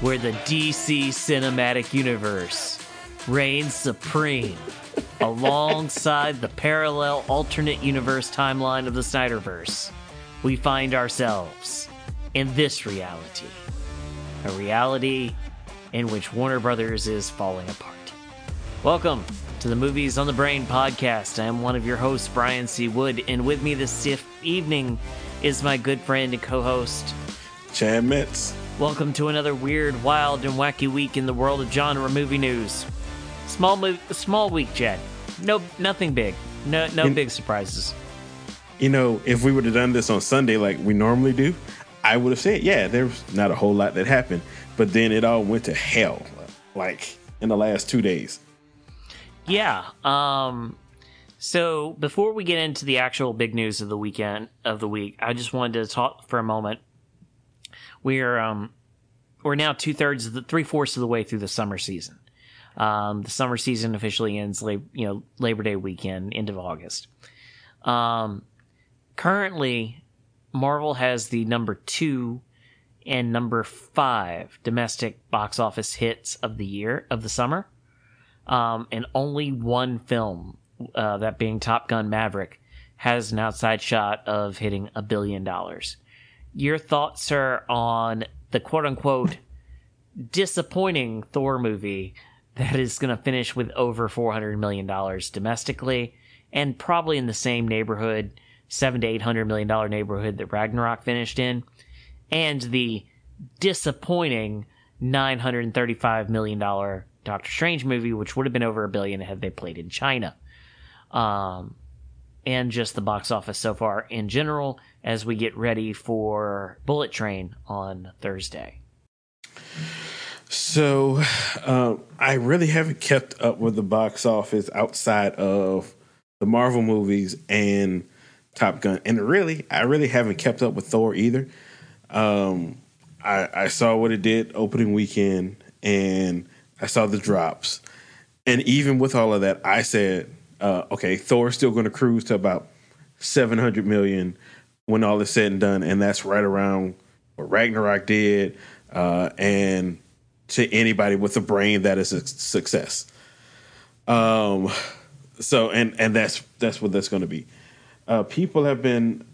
Where the DC cinematic universe reigns supreme alongside the parallel alternate universe timeline of the Snyderverse, we find ourselves in this reality. A reality in which Warner Brothers is falling apart. Welcome to the Movies on the Brain podcast. I am one of your hosts, Brian C. Wood, and with me this evening is my good friend and co host, Chad Metz. Welcome to another weird, wild, and wacky week in the world of genre movie news. Small, mo- small week, Chad. No, nothing big. No, no you, big surprises. You know, if we would have done this on Sunday like we normally do, I would have said, yeah, there's not a whole lot that happened. But then it all went to hell, like in the last two days. Yeah. Um. So before we get into the actual big news of the weekend of the week, I just wanted to talk for a moment we're um, we're now two thirds of the three fourths of the way through the summer season. Um, the summer season officially ends, you know, Labor Day weekend, end of August. Um, currently, Marvel has the number two and number five domestic box office hits of the year of the summer, um, and only one film, uh, that being Top Gun Maverick, has an outside shot of hitting a billion dollars your thoughts, sir, on the quote unquote disappointing Thor movie that is going to finish with over $400 million domestically and probably in the same neighborhood, seven to eight hundred million dollar neighborhood that Ragnarok finished in, and the disappointing nine hundred and thirty five million dollar Doctor Strange movie, which would have been over a billion had they played in China. Um, and just the box office so far in general as we get ready for Bullet Train on Thursday. So, uh, I really haven't kept up with the box office outside of the Marvel movies and Top Gun, and really, I really haven't kept up with Thor either. Um, I, I saw what it did opening weekend, and I saw the drops, and even with all of that, I said uh, okay, Thor's still going to cruise to about 700 million when all is said and done, and that's right around what Ragnarok did, uh, and to anybody with a brain that is a success. Um, so and and that's that's what that's going to be. Uh, people have been,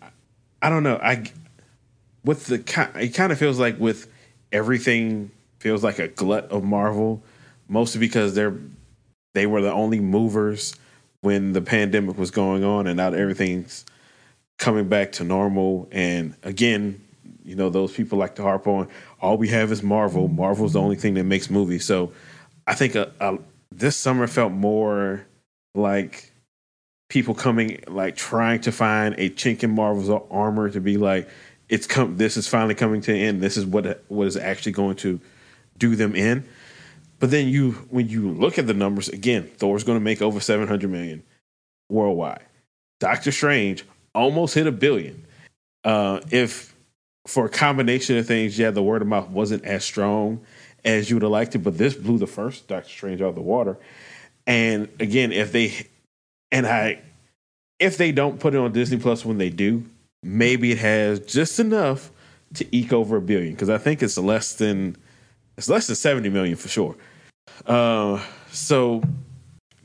I don't know, I with the it kind of feels like with everything feels like a glut of Marvel, mostly because they're they were the only movers when the pandemic was going on and now everything's coming back to normal. And again, you know, those people like to harp on all we have is Marvel. Marvel's the only thing that makes movies. So I think a, a, this summer felt more like people coming, like trying to find a chink in Marvel's armor to be like, it's come. This is finally coming to an end. This is what what is actually going to do them in. But then you, when you look at the numbers again, Thor's going to make over seven hundred million worldwide. Doctor Strange almost hit a billion. Uh, if for a combination of things, yeah, the word of mouth wasn't as strong as you would have liked it, but this blew the first Doctor Strange out of the water. And again, if they and I, if they don't put it on Disney Plus when they do, maybe it has just enough to eke over a billion because I think it's less than it's less than 70 million for sure. Uh, so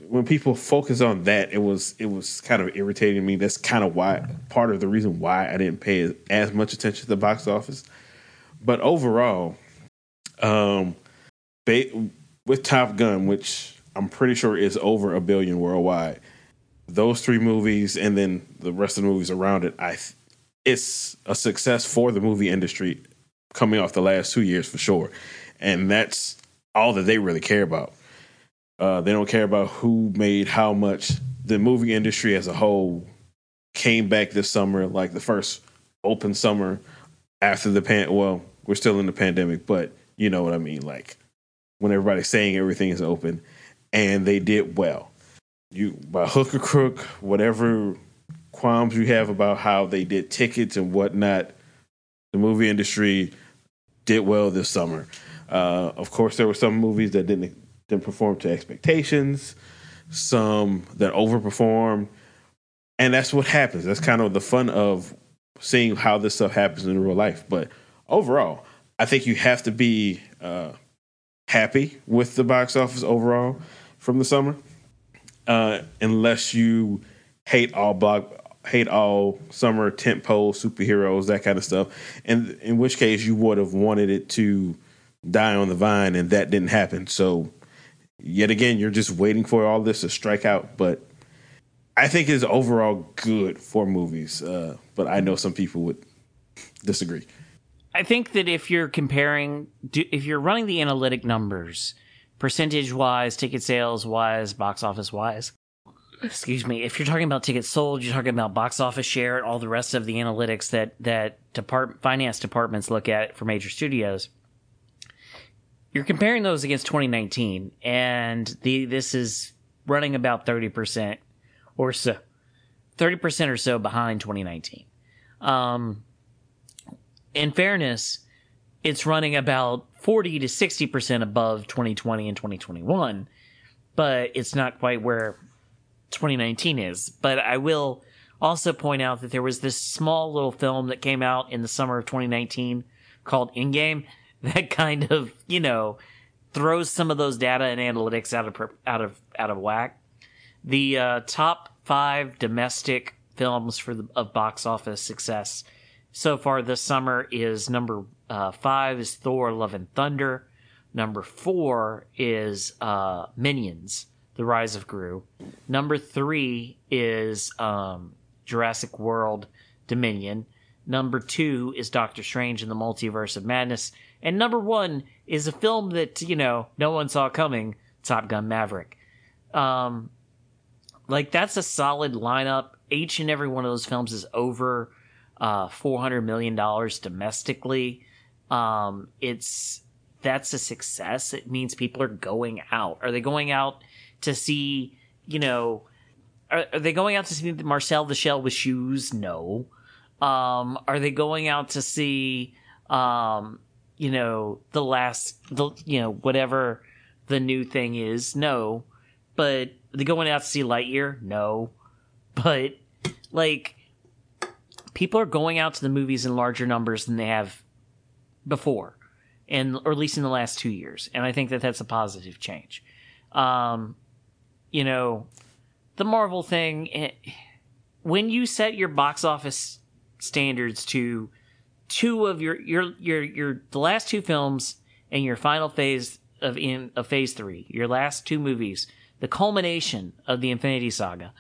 when people focus on that, it was it was kind of irritating me. That's kind of why part of the reason why I didn't pay as much attention to the box office. But overall, um, ba- with Top Gun, which I'm pretty sure is over a billion worldwide, those three movies and then the rest of the movies around it, I it's a success for the movie industry coming off the last two years for sure and that's all that they really care about. Uh, they don't care about who made how much. The movie industry as a whole came back this summer, like the first open summer after the pan. Well, we're still in the pandemic, but you know what I mean. Like when everybody's saying everything is open, and they did well. You by hook or crook, whatever qualms you have about how they did tickets and whatnot, the movie industry did well this summer. Uh, of course, there were some movies that didn't didn't perform to expectations, some that overperformed, and that's what happens. That's kind of the fun of seeing how this stuff happens in real life. But overall, I think you have to be uh, happy with the box office overall from the summer, uh, unless you hate all block hate all summer tentpole superheroes that kind of stuff, and in which case you would have wanted it to die on the vine, and that didn't happen. So yet again, you're just waiting for all this to strike out, but. I think it's overall good for movies, uh, but I know some people would disagree. I think that if you're comparing, if you're running the analytic numbers, percentage wise, ticket sales wise, box office wise, excuse me, if you're talking about tickets sold, you're talking about box office share and all the rest of the analytics that that finance departments look at for major studios. You're comparing those against 2019, and the this is running about 30 percent or so, 30 percent or so behind 2019. Um, in fairness, it's running about 40 to 60% above 2020 and 2021, but it's not quite where 2019 is. But I will also point out that there was this small little film that came out in the summer of 2019 called Endgame that kind of, you know, throws some of those data and analytics out of out of out of whack. The uh, top 5 domestic films for the of box office success so far this summer is number uh, five is Thor: Love and Thunder. Number four is uh, Minions: The Rise of Gru. Number three is um, Jurassic World: Dominion. Number two is Doctor Strange in the Multiverse of Madness. And number one is a film that, you know, no one saw coming Top Gun Maverick. Um, like, that's a solid lineup. Each and every one of those films is over uh, $400 million domestically. Um, it's, that's a success. It means people are going out. Are they going out to see, you know, are, are they going out to see Marcel the Shell with shoes? No. Um, are they going out to see, um, you know, the last, the, you know, whatever the new thing is? No. But the going out to see Lightyear? No. But, like, people are going out to the movies in larger numbers than they have before, and or at least in the last two years. And I think that that's a positive change. Um, you know, the Marvel thing. It, eh, when you set your box office standards to two of your your your your the last two films and your final phase of in of phase three, your last two movies, the culmination of the Infinity Saga,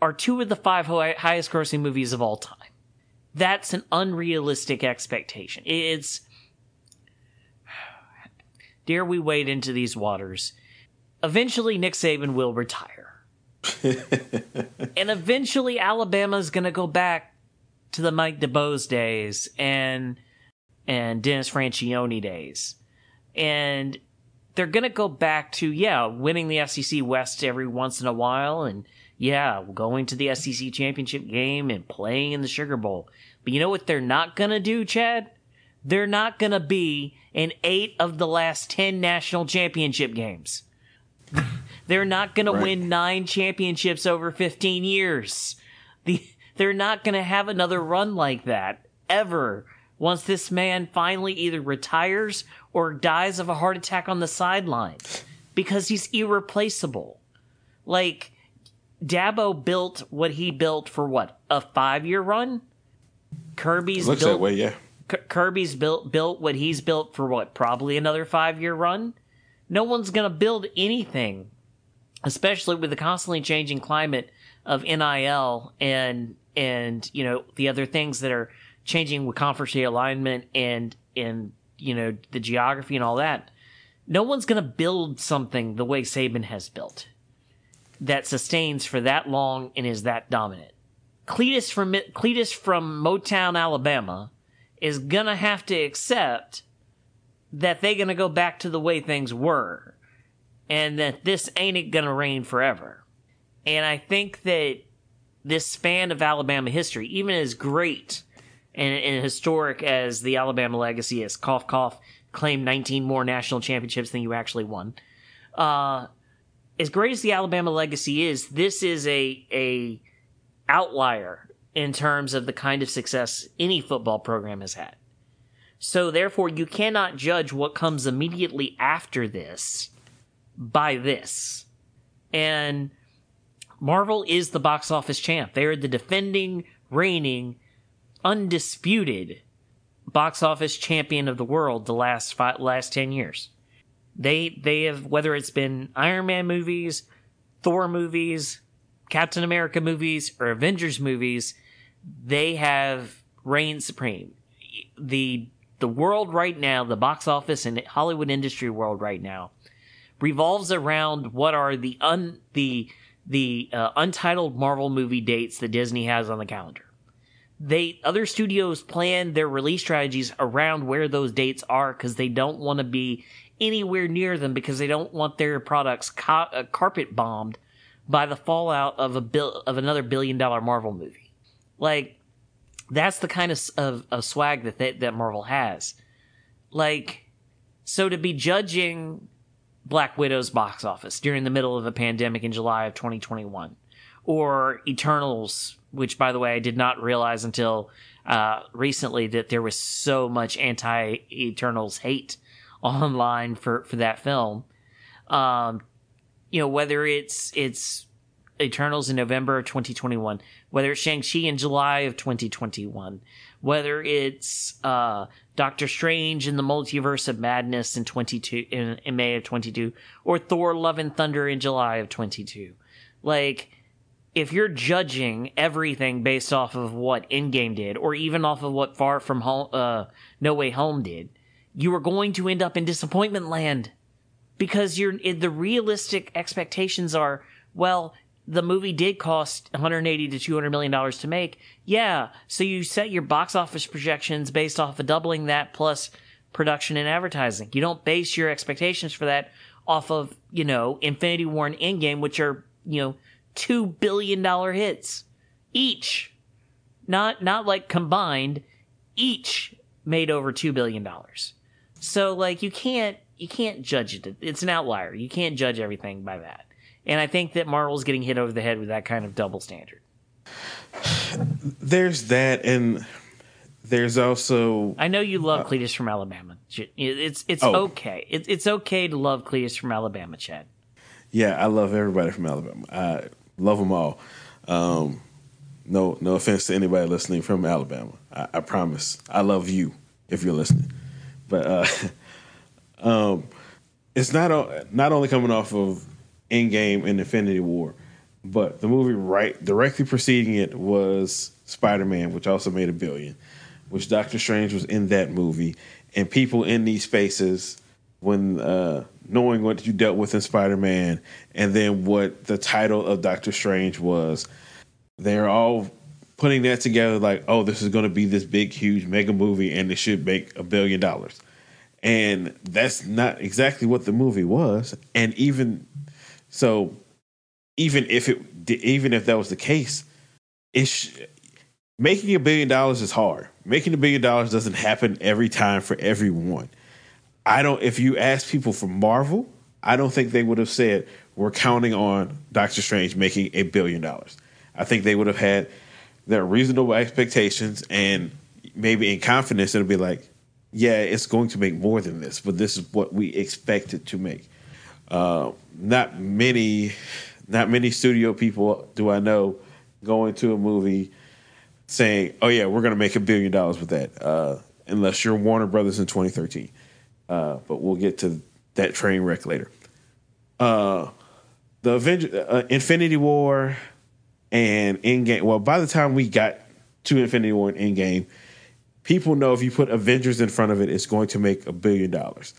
are two of the five highest grossing movies of all time that's an unrealistic expectation. It's dare we wade into these waters. Eventually, Nick Saban will retire. and eventually, Alabama is going to go back to the Mike DuBose days and and Dennis Franchione days. And they're going to go back to, yeah, winning the SEC West every once in a while and yeah, going to the SEC championship game and playing in the Sugar Bowl. But you know what they're not going to do, Chad? They're not going to be in eight of the last 10 national championship games. they're not going right. to win nine championships over 15 years. The, they're not going to have another run like that ever once this man finally either retires or dies of a heart attack on the sideline because he's irreplaceable. Like, Dabo built what he built for what a five year run. Kirby's looks built, that way, yeah. K- Kirby's built built what he's built for what probably another five year run. No one's gonna build anything, especially with the constantly changing climate of NIL and and you know the other things that are changing with conference alignment and and you know the geography and all that. No one's gonna build something the way Saban has built that sustains for that long and is that dominant. Cletus from Cletus from Motown, Alabama, is gonna have to accept that they're gonna go back to the way things were, and that this ain't gonna reign forever. And I think that this span of Alabama history, even as great and, and historic as the Alabama legacy is, cough cough, claim 19 more national championships than you actually won. Uh, as great as the Alabama legacy is, this is a a outlier in terms of the kind of success any football program has had. So therefore, you cannot judge what comes immediately after this by this. And Marvel is the box office champ. They are the defending, reigning, undisputed box office champion of the world the last five, last 10 years. They they have whether it's been Iron Man movies, Thor movies, Captain America movies or Avengers movies, they have reigned supreme. The the world right now, the box office and Hollywood industry world right now revolves around what are the un the the uh, untitled Marvel movie dates that Disney has on the calendar. They other studios plan their release strategies around where those dates are because they don't want to be anywhere near them because they don't want their products ca- uh, carpet bombed by the fallout of a bill of another billion dollar Marvel movie. Like that's the kind of, of, of swag that they, that Marvel has. Like so to be judging Black Widow's box office during the middle of a pandemic in July of 2021 or Eternals which by the way I did not realize until uh, recently that there was so much anti Eternals hate online for for that film. Um, you know whether it's it's Eternals in November of 2021, whether it's Shang Chi in July of 2021, whether it's uh, Doctor Strange in the Multiverse of Madness in 22 in, in May of 22, or Thor: Love and Thunder in July of 22, like if you're judging everything based off of what Endgame did, or even off of what Far From Home, uh, No Way Home did, you are going to end up in disappointment land. Because you're the realistic expectations are well the movie did cost 180 to 200 million dollars to make yeah so you set your box office projections based off of doubling that plus production and advertising you don't base your expectations for that off of you know infinity war and endgame which are you know two billion dollar hits each not not like combined each made over two billion dollars so like you can't you can't judge it. It's an outlier. You can't judge everything by that. And I think that Marvel's getting hit over the head with that kind of double standard. There's that, and there's also. I know you love uh, Cletus from Alabama. It's it's oh. okay. It, it's okay to love Cletus from Alabama, Chad. Yeah, I love everybody from Alabama. I love them all. Um, no, no offense to anybody listening from Alabama. I, I promise. I love you if you're listening. But uh, um, it's not not only coming off of Endgame and Infinity War, but the movie right directly preceding it was Spider Man, which also made a billion. Which Doctor Strange was in that movie, and people in these spaces when uh, knowing what you dealt with in Spider Man, and then what the title of Doctor Strange was, they're all putting that together like, oh, this is going to be this big, huge mega movie and it should make a billion dollars. And that's not exactly what the movie was. And even so, even if it, even if that was the case, it's making a billion dollars is hard. Making a billion dollars doesn't happen every time for everyone. I don't. If you ask people from Marvel, I don't think they would have said we're counting on Doctor Strange making a billion dollars. I think they would have had their reasonable expectations and maybe in confidence it'll be like yeah it's going to make more than this but this is what we expect it to make uh, not many not many studio people do i know going to a movie saying oh yeah we're going to make a billion dollars with that uh, unless you're warner brothers in 2013 uh, but we'll get to that train wreck later uh, the Avenger, uh, infinity war and Endgame. Well, by the time we got to Infinity War and Endgame, people know if you put Avengers in front of it, it's going to make a billion dollars.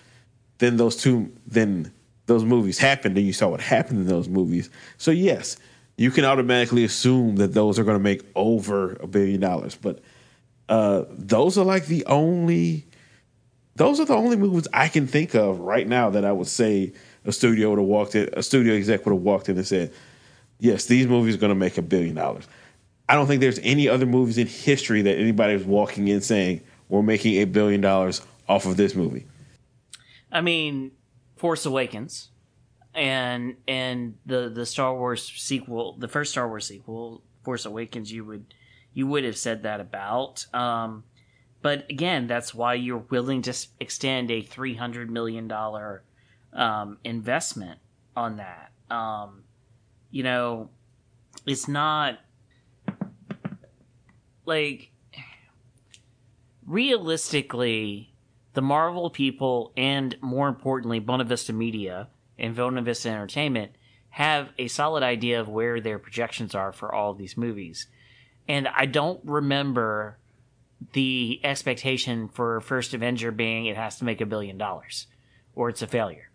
Then those two, then those movies happened, and you saw what happened in those movies. So yes, you can automatically assume that those are going to make over a billion dollars. But uh, those are like the only, those are the only movies I can think of right now that I would say a studio would have walked in, a studio exec would have walked in and said, yes, these movies are going to make a billion dollars. I don't think there's any other movies in history that anybody is walking in saying we're making a billion dollars off of this movie. I mean, Force Awakens and and the the Star Wars sequel, the first Star Wars sequel, Force Awakens, you would you would have said that about. Um, but again, that's why you're willing to extend a three hundred million dollar um, investment on that. Um, you know, it's not like realistically, the Marvel people and more importantly, Buena Vista Media and Buena Vista Entertainment have a solid idea of where their projections are for all of these movies. And I don't remember the expectation for First Avenger being it has to make a billion dollars or it's a failure.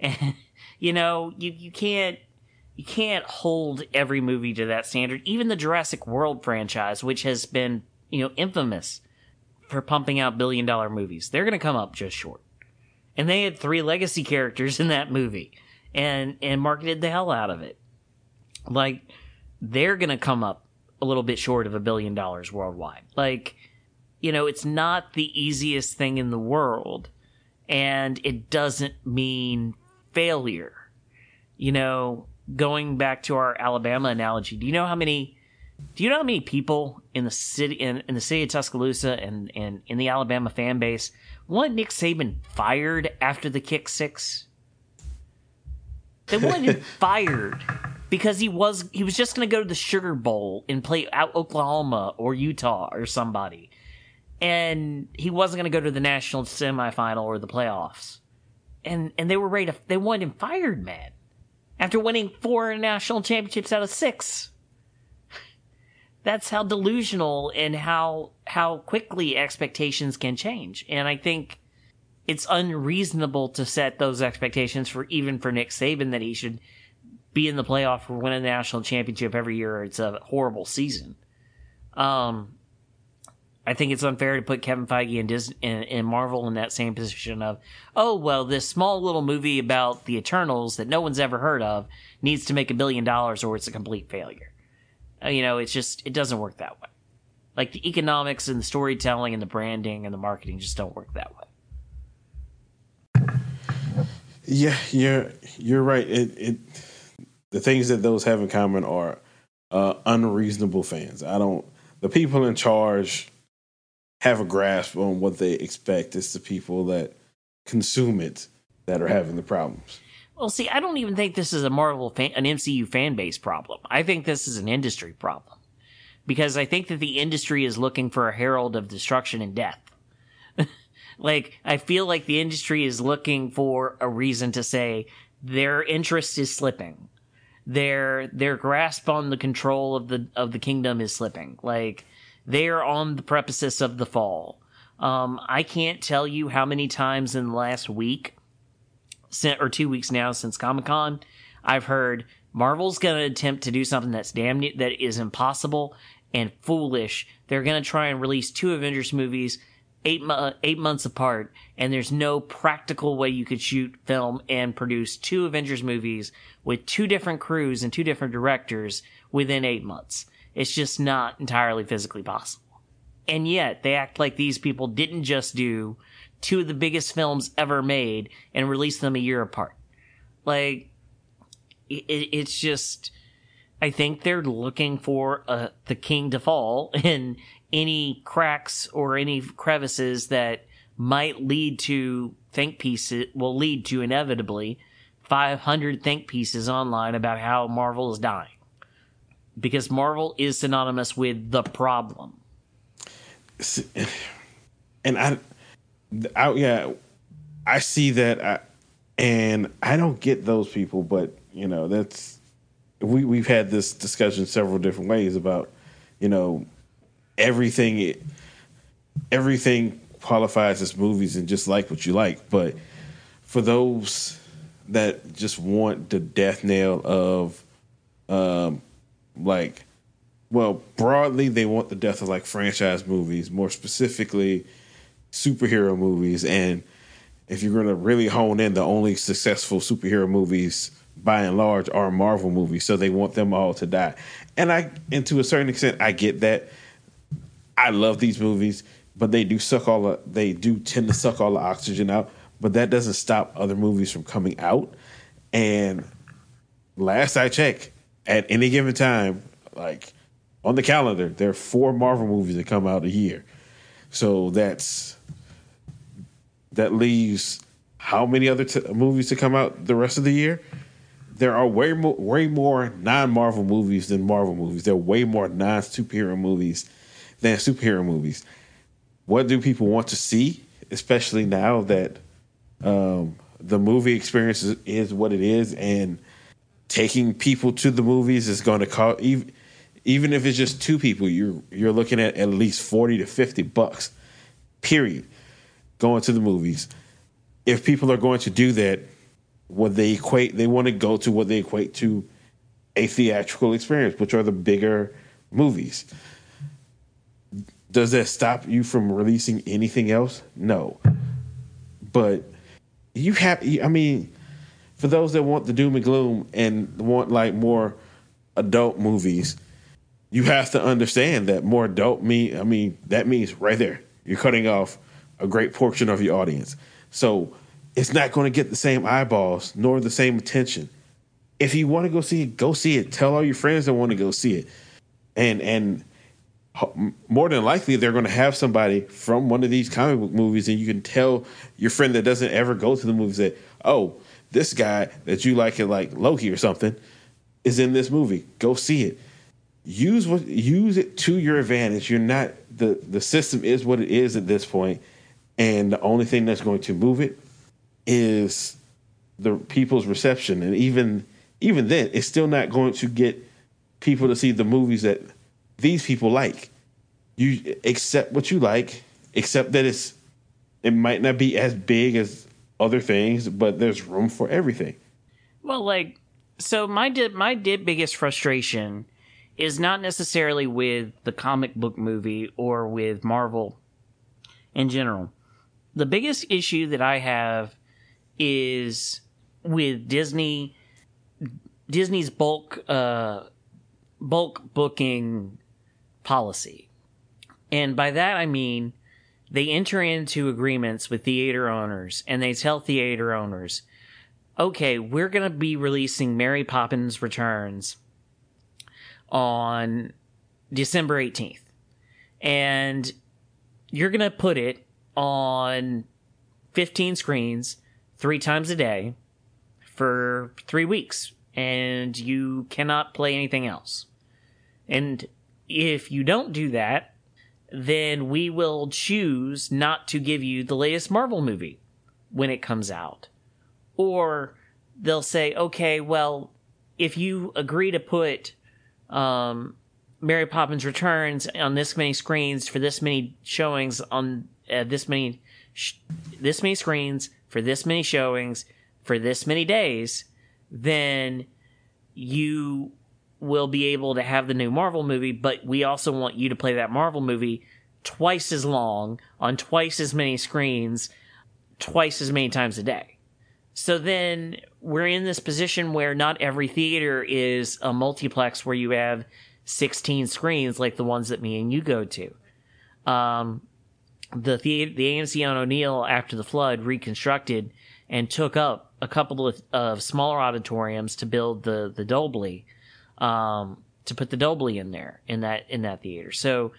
And you know, you, you can't you can't hold every movie to that standard. Even the Jurassic World franchise, which has been, you know, infamous for pumping out billion dollar movies, they're going to come up just short. And they had three legacy characters in that movie and and marketed the hell out of it. Like they're going to come up a little bit short of a billion dollars worldwide. Like you know, it's not the easiest thing in the world and it doesn't mean failure. You know, going back to our Alabama analogy, do you know how many do you know how many people in the city in, in the city of Tuscaloosa and, and in the Alabama fan base want Nick Saban fired after the kick six? They wanted him fired because he was he was just going to go to the Sugar Bowl and play out Oklahoma or Utah or somebody, and he wasn't going to go to the national semifinal or the playoffs, and and they were ready to they wanted him fired, man, after winning four national championships out of six. That's how delusional and how how quickly expectations can change, and I think it's unreasonable to set those expectations for even for Nick Saban that he should be in the playoff or win a national championship every year. It's a horrible season. Um, I think it's unfair to put Kevin Feige and, Disney, and, and Marvel in that same position of, oh well, this small little movie about the Eternals that no one's ever heard of needs to make a billion dollars or it's a complete failure. Uh, you know, it's just it doesn't work that way. Like the economics and the storytelling and the branding and the marketing just don't work that way. Yeah, you're you're right. It it the things that those have in common are uh, unreasonable fans. I don't. The people in charge have a grasp on what they expect. It's the people that consume it that are having the problems. Well, see, I don't even think this is a Marvel fan, an MCU fan base problem. I think this is an industry problem because I think that the industry is looking for a herald of destruction and death. Like, I feel like the industry is looking for a reason to say their interest is slipping. Their their grasp on the control of the of the kingdom is slipping. Like they are on the precipice of the fall. Um, I can't tell you how many times in the last week, or two weeks now since Comic Con, I've heard Marvel's going to attempt to do something that's damn that is impossible and foolish. They're going to try and release two Avengers movies eight eight months apart, and there's no practical way you could shoot, film, and produce two Avengers movies with two different crews and two different directors within eight months. It's just not entirely physically possible. And yet, they act like these people didn't just do two of the biggest films ever made and release them a year apart. Like, it, it's just. I think they're looking for uh, the king to fall, in any cracks or any crevices that might lead to think pieces will lead to inevitably 500 think pieces online about how Marvel is dying. Because Marvel is synonymous with the problem. And I, I yeah, I see that, I, and I don't get those people, but you know that's we we've had this discussion several different ways about you know everything everything qualifies as movies and just like what you like. But for those that just want the death nail of um like well broadly they want the death of like franchise movies more specifically superhero movies and if you're going to really hone in the only successful superhero movies by and large are marvel movies so they want them all to die and i and to a certain extent i get that I love these movies, but they do suck all the, they do tend to suck all the oxygen out. But that doesn't stop other movies from coming out. And last I checked, at any given time, like on the calendar, there are four Marvel movies that come out a year. So that's that leaves how many other t- movies to come out the rest of the year? There are way more, way more non Marvel movies than Marvel movies. There are way more non superhero movies than superhero movies. What do people want to see, especially now that um, the movie experience is, is, what it is, and taking people to the movies is going to cost even even if it's just two people, you're you're looking at at least forty to fifty bucks, period, going to the movies if people are going to do that, what they equate, they want to go to what they equate to a theatrical experience, which are the bigger movies. Does that stop you from releasing anything else? No. But you have, I mean, for those that want the doom and gloom and want like more adult movies, you have to understand that more adult mean, I mean, that means right there, you're cutting off a great portion of your audience. So it's not going to get the same eyeballs nor the same attention. If you want to go see it, go see it. Tell all your friends that want to go see it, and and more than likely they're going to have somebody from one of these comic book movies, and you can tell your friend that doesn't ever go to the movies that oh this guy that you like it like Loki or something is in this movie. Go see it. Use what use it to your advantage. You're not the the system is what it is at this point and the only thing that's going to move it is the people's reception, and even even then, it's still not going to get people to see the movies that these people like. You accept what you like, accept that it's it might not be as big as other things, but there's room for everything. Well, like so, my my biggest frustration is not necessarily with the comic book movie or with Marvel in general the biggest issue that I have is with Disney Disney's bulk uh, bulk booking policy. And by that I mean they enter into agreements with theater owners and they tell theater owners, okay, we're going to be releasing Mary Poppins Returns on December 18th. And you're going to put it on 15 screens three times a day for three weeks, and you cannot play anything else. And if you don't do that, then we will choose not to give you the latest Marvel movie when it comes out. Or they'll say, okay, well, if you agree to put um, Mary Poppins Returns on this many screens for this many showings on uh, this many sh- this many screens for this many showings for this many days, then you will be able to have the new Marvel movie, but we also want you to play that Marvel movie twice as long on twice as many screens, twice as many times a day. So then we're in this position where not every theater is a multiplex where you have 16 screens like the ones that me and you go to. Um, the the, the AMC on O'Neal after the flood reconstructed and took up a couple of, of smaller auditoriums to build the the Dolby, um, to put the Dolby in there in that in that theater. So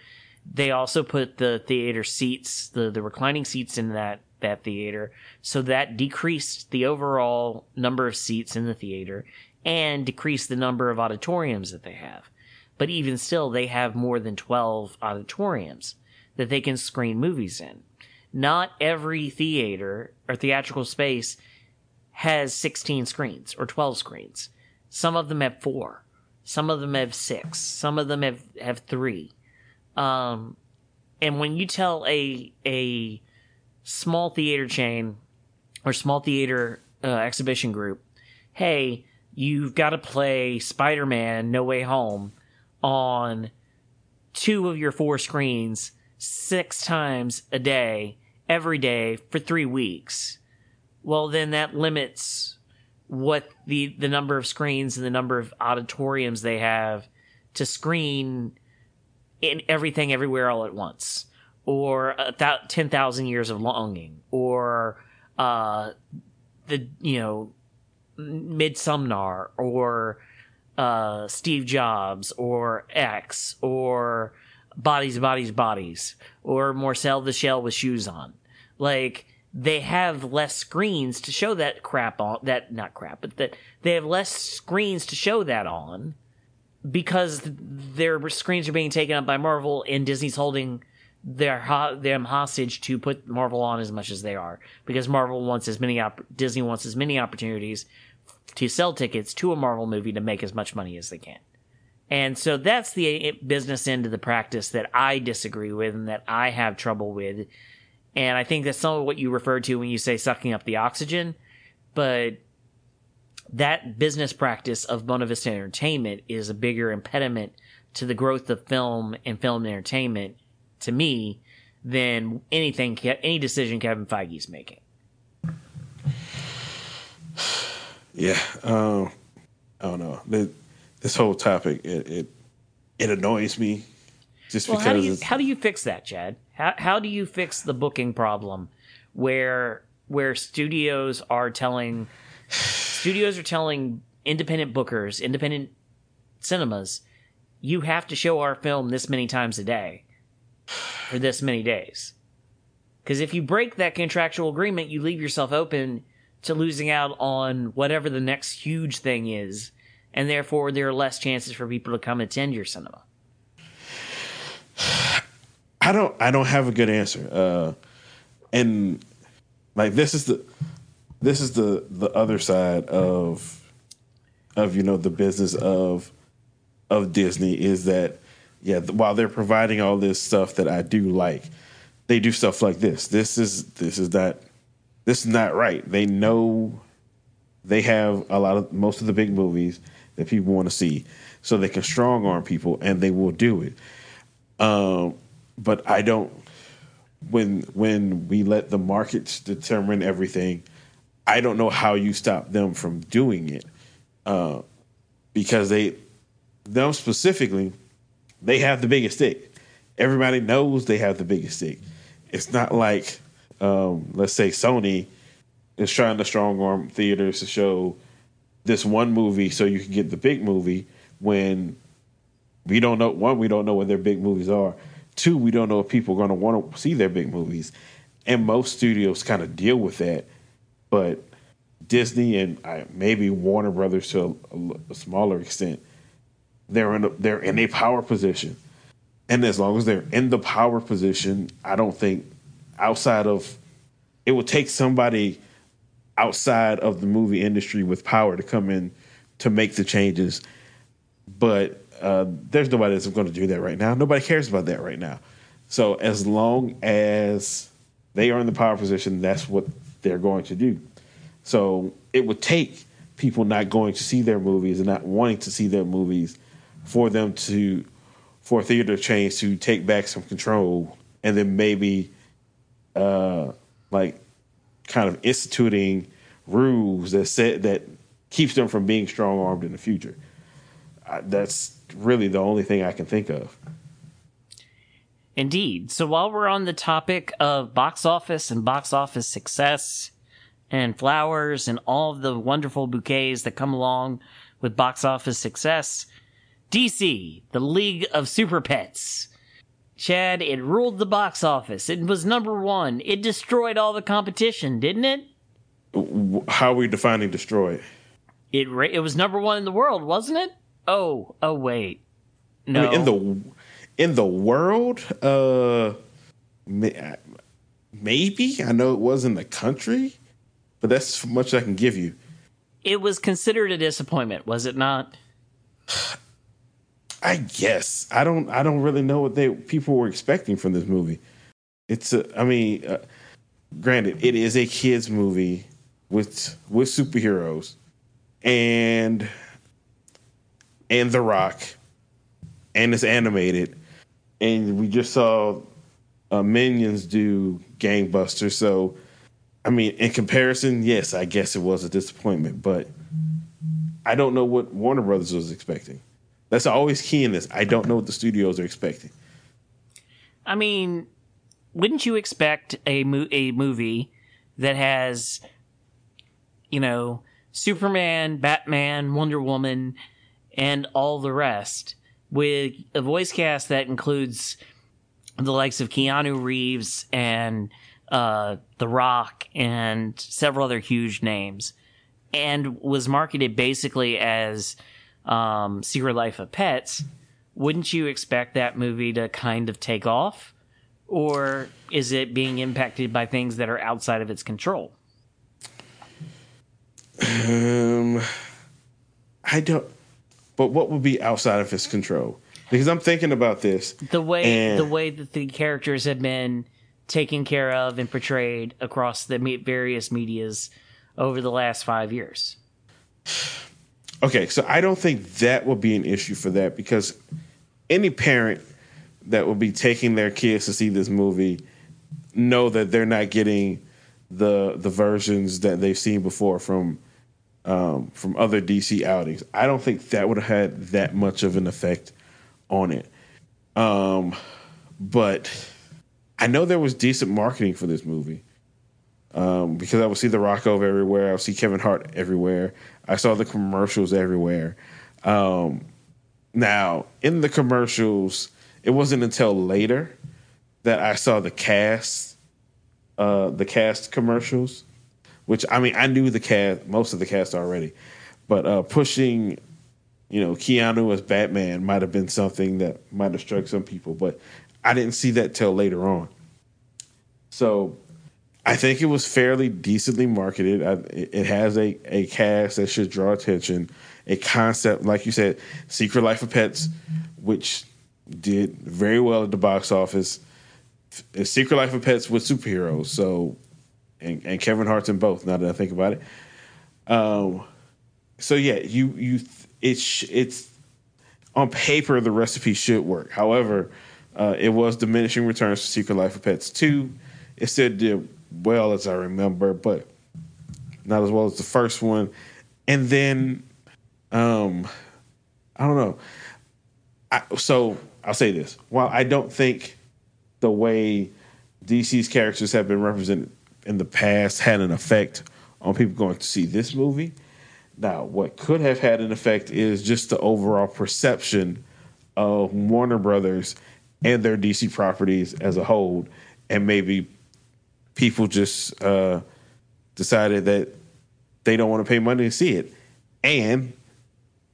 they also put the theater seats, the the reclining seats in that that theater. So that decreased the overall number of seats in the theater and decreased the number of auditoriums that they have. But even still, they have more than 12 auditoriums that they can screen movies in. Not every theater or theatrical space has 16 screens or 12 screens. Some of them have four. Some of them have six. Some of them have, have three. Um, and when you tell a, a small theater chain or small theater uh, exhibition group, hey, you've got to play Spider Man No Way Home on two of your four screens six times a day, every day for three weeks, well, then that limits what the, the number of screens and the number of auditoriums they have to screen in everything everywhere all at once. Or th- 10,000 years of longing. Or uh, the you know Midsommar or uh, Steve Jobs or X or bodies, bodies, bodies, or Marcel the Shell with shoes on. Like they have less screens to show that crap on. That not crap, but that they have less screens to show that on because their screens are being taken up by Marvel and Disney's holding their ho- them hostage to put Marvel on as much as they are because Marvel wants as many op- Disney wants as many opportunities to sell tickets to a Marvel movie to make as much money as they can. And so that's the business end of the practice that I disagree with and that I have trouble with. And I think that's some of what you refer to when you say sucking up the oxygen. But that business practice of Buena Vista Entertainment is a bigger impediment to the growth of film and film entertainment to me than anything, any decision Kevin Feige's making. Yeah, um, I don't know. The, this whole topic it, it it annoys me just well, because. How do you how do you fix that, Chad? How how do you fix the booking problem where where studios are telling studios are telling independent bookers, independent cinemas, you have to show our film this many times a day for this many days. Because if you break that contractual agreement, you leave yourself open to losing out on whatever the next huge thing is, and therefore there are less chances for people to come attend your cinema. I don't. I don't have a good answer. Uh, and like this is the this is the the other side of of you know the business of of Disney is that yeah while they're providing all this stuff that I do like they do stuff like this this is this is not this is not right they know they have a lot of most of the big movies that people want to see so they can strong arm people and they will do it um, but I don't when when we let the markets determine everything I don't know how you stop them from doing it uh, because they, them specifically, they have the biggest stick. Everybody knows they have the biggest stick. It's not like, um, let's say, Sony is trying to strong arm theaters to show this one movie so you can get the big movie when we don't know one, we don't know what their big movies are. Two, we don't know if people are going to want to see their big movies. And most studios kind of deal with that but Disney and uh, maybe Warner Brothers to a, a, smaller extent, they're in a, they're in a power position, and as long as they're in the power position, I don't think outside of it would take somebody outside of the movie industry with power to come in to make the changes. But uh, there's nobody that's going to do that right now. Nobody cares about that right now. So as long as they are in the power position, that's what they're going to do. So it would take people not going to see their movies and not wanting to see their movies for them to for theater chains to take back some control and then maybe uh like kind of instituting rules that said that keeps them from being strong armed in the future. Uh, that's really the only thing I can think of. Indeed. So while we're on the topic of box office and box office success and flowers and all of the wonderful bouquets that come along with box office success, DC, the League of Super Pets. Chad, it ruled the box office. It was number one. It destroyed all the competition, didn't it? How are we defining destroy? It it was number one in the world, wasn't it? Oh, oh wait, no. I mean, in the in the world, uh, maybe I know it was in the country, but that's as much as I can give you. It was considered a disappointment, was it not? I guess I don't. I don't really know what they people were expecting from this movie. It's a. I mean, uh, granted, it is a kids movie with with superheroes, and and The Rock, and it's animated and we just saw uh, Minions do gangbusters. So, I mean, in comparison, yes, I guess it was a disappointment, but I don't know what Warner Brothers was expecting. That's always key in this. I don't know what the studios are expecting. I mean, wouldn't you expect a mo- a movie that has, you know, Superman, Batman, Wonder Woman, and all the rest with a voice cast that includes the likes of Keanu Reeves and uh, The Rock and several other huge names, and was marketed basically as um, Secret Life of Pets, wouldn't you expect that movie to kind of take off? Or is it being impacted by things that are outside of its control? Um, I don't. But what would be outside of its control? Because I'm thinking about this. The way and- the way that the characters have been taken care of and portrayed across the various medias over the last five years. Okay, so I don't think that will be an issue for that because any parent that will be taking their kids to see this movie know that they're not getting the the versions that they've seen before from um, from other DC outings. I don't think that would have had that much of an effect on it. Um, but I know there was decent marketing for this movie um, because I would see The Rock over everywhere. I would see Kevin Hart everywhere. I saw the commercials everywhere. Um, now, in the commercials, it wasn't until later that I saw the cast, uh, the cast commercials, which I mean, I knew the cast, most of the cast already, but uh, pushing, you know, Keanu as Batman might have been something that might have struck some people, but I didn't see that till later on. So I think it was fairly decently marketed. I, it has a, a cast that should draw attention, a concept, like you said, Secret Life of Pets, which did very well at the box office. Secret Life of Pets with superheroes. So, and, and Kevin Hart's in both. Now that I think about it, um, so yeah, you you it's it's on paper the recipe should work. However, uh, it was diminishing returns for Secret Life of Pets two. It still did well as I remember, but not as well as the first one. And then, um, I don't know. I, so I'll say this: while I don't think the way DC's characters have been represented in the past had an effect on people going to see this movie. Now, what could have had an effect is just the overall perception of Warner Brothers and their DC properties as a whole, and maybe people just uh, decided that they don't want to pay money to see it, and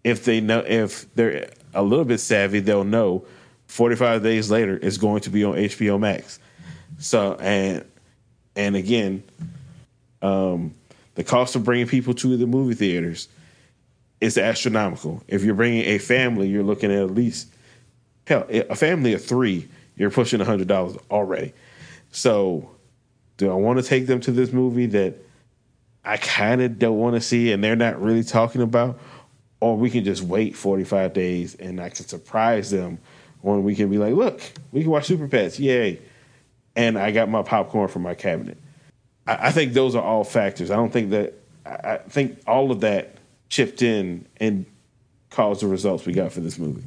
if they know if they're a little bit savvy, they'll know 45 days later it's going to be on HBO Max. So and and again, um, the cost of bringing people to the movie theaters is astronomical. If you're bringing a family, you're looking at at least hell a family of three. You're pushing hundred dollars already. So, do I want to take them to this movie that I kind of don't want to see, and they're not really talking about? Or we can just wait 45 days, and I can surprise them when we can be like, "Look, we can watch Super Pets, yay!" And I got my popcorn from my cabinet. I, I think those are all factors. I don't think that. I, I think all of that chipped in and caused the results we got for this movie.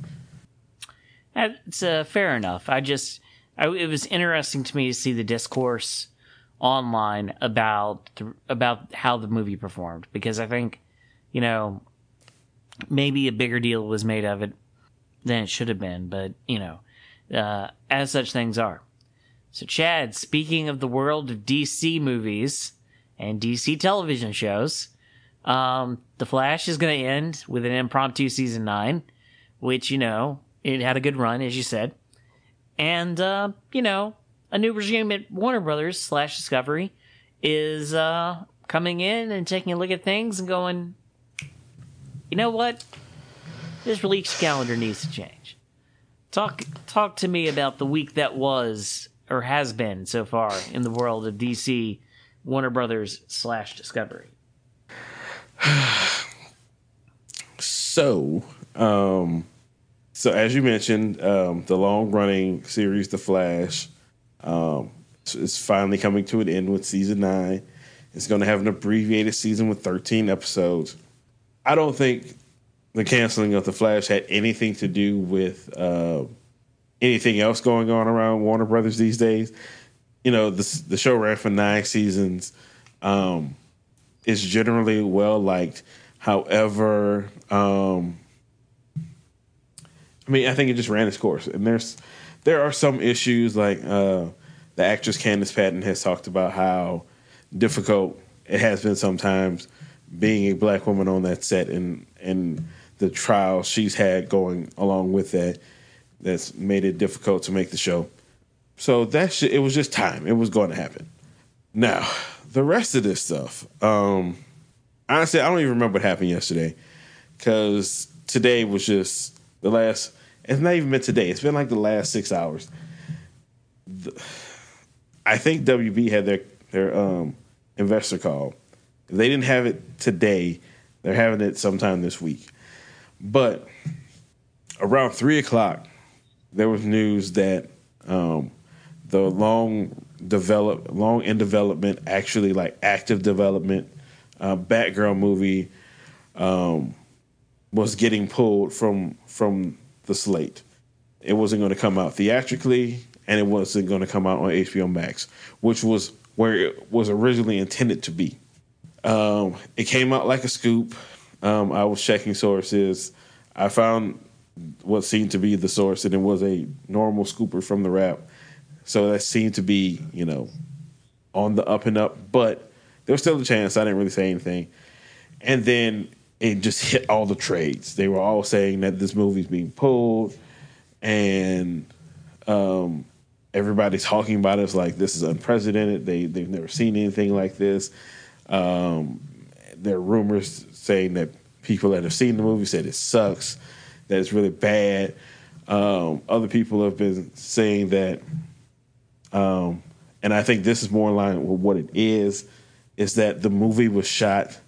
That's uh, fair enough. I just, I, it was interesting to me to see the discourse online about the, about how the movie performed because I think, you know, maybe a bigger deal was made of it than it should have been, but you know, uh, as such things are. So, Chad, speaking of the world of DC movies and DC television shows, um, The Flash is going to end with an impromptu season nine, which, you know, it had a good run, as you said. And, uh, you know, a new regime at Warner Brothers slash Discovery is uh, coming in and taking a look at things and going, you know what? This release calendar needs to change. Talk talk to me about the week that was or has been so far in the world of DC, Warner Brothers slash Discovery. So, um, so as you mentioned, um, the long running series, The Flash, um, is finally coming to an end with season nine. It's going to have an abbreviated season with 13 episodes. I don't think the canceling of The Flash had anything to do with uh, anything else going on around Warner Brothers these days. You know, the, the show ran for nine seasons. Um, it's generally well liked. However, um, I mean, I think it just ran its course, and there's there are some issues like uh, the actress Candice Patton has talked about how difficult it has been sometimes being a black woman on that set and and the trials she's had going along with that that's made it difficult to make the show. So that it was just time. It was going to happen. Now, the rest of this stuff, um, honestly, I don't even remember what happened yesterday because today was just the last. It's not even been today. It's been like the last six hours. The, I think WB had their their um, investor call. If they didn't have it today, they're having it sometime this week. But around three o'clock, there was news that um, the long develop, long in development, actually like active development, uh, Batgirl movie um, was getting pulled from from the slate. It wasn't going to come out theatrically, and it wasn't going to come out on HBO Max, which was where it was originally intended to be. Um, it came out like a scoop. Um, I was checking sources. I found what seemed to be the source, and it was a normal scooper from the Wrap. So that seemed to be, you know, on the up and up. But there was still a chance. I didn't really say anything. And then it just hit all the trades. They were all saying that this movie's being pulled, and um, everybody's talking about it. It's like this is unprecedented. They they've never seen anything like this. Um, there are rumors saying that people that have seen the movie said it sucks, that it's really bad. Um, other people have been saying that, um, and I think this is more in line with what it is, is that the movie was shot,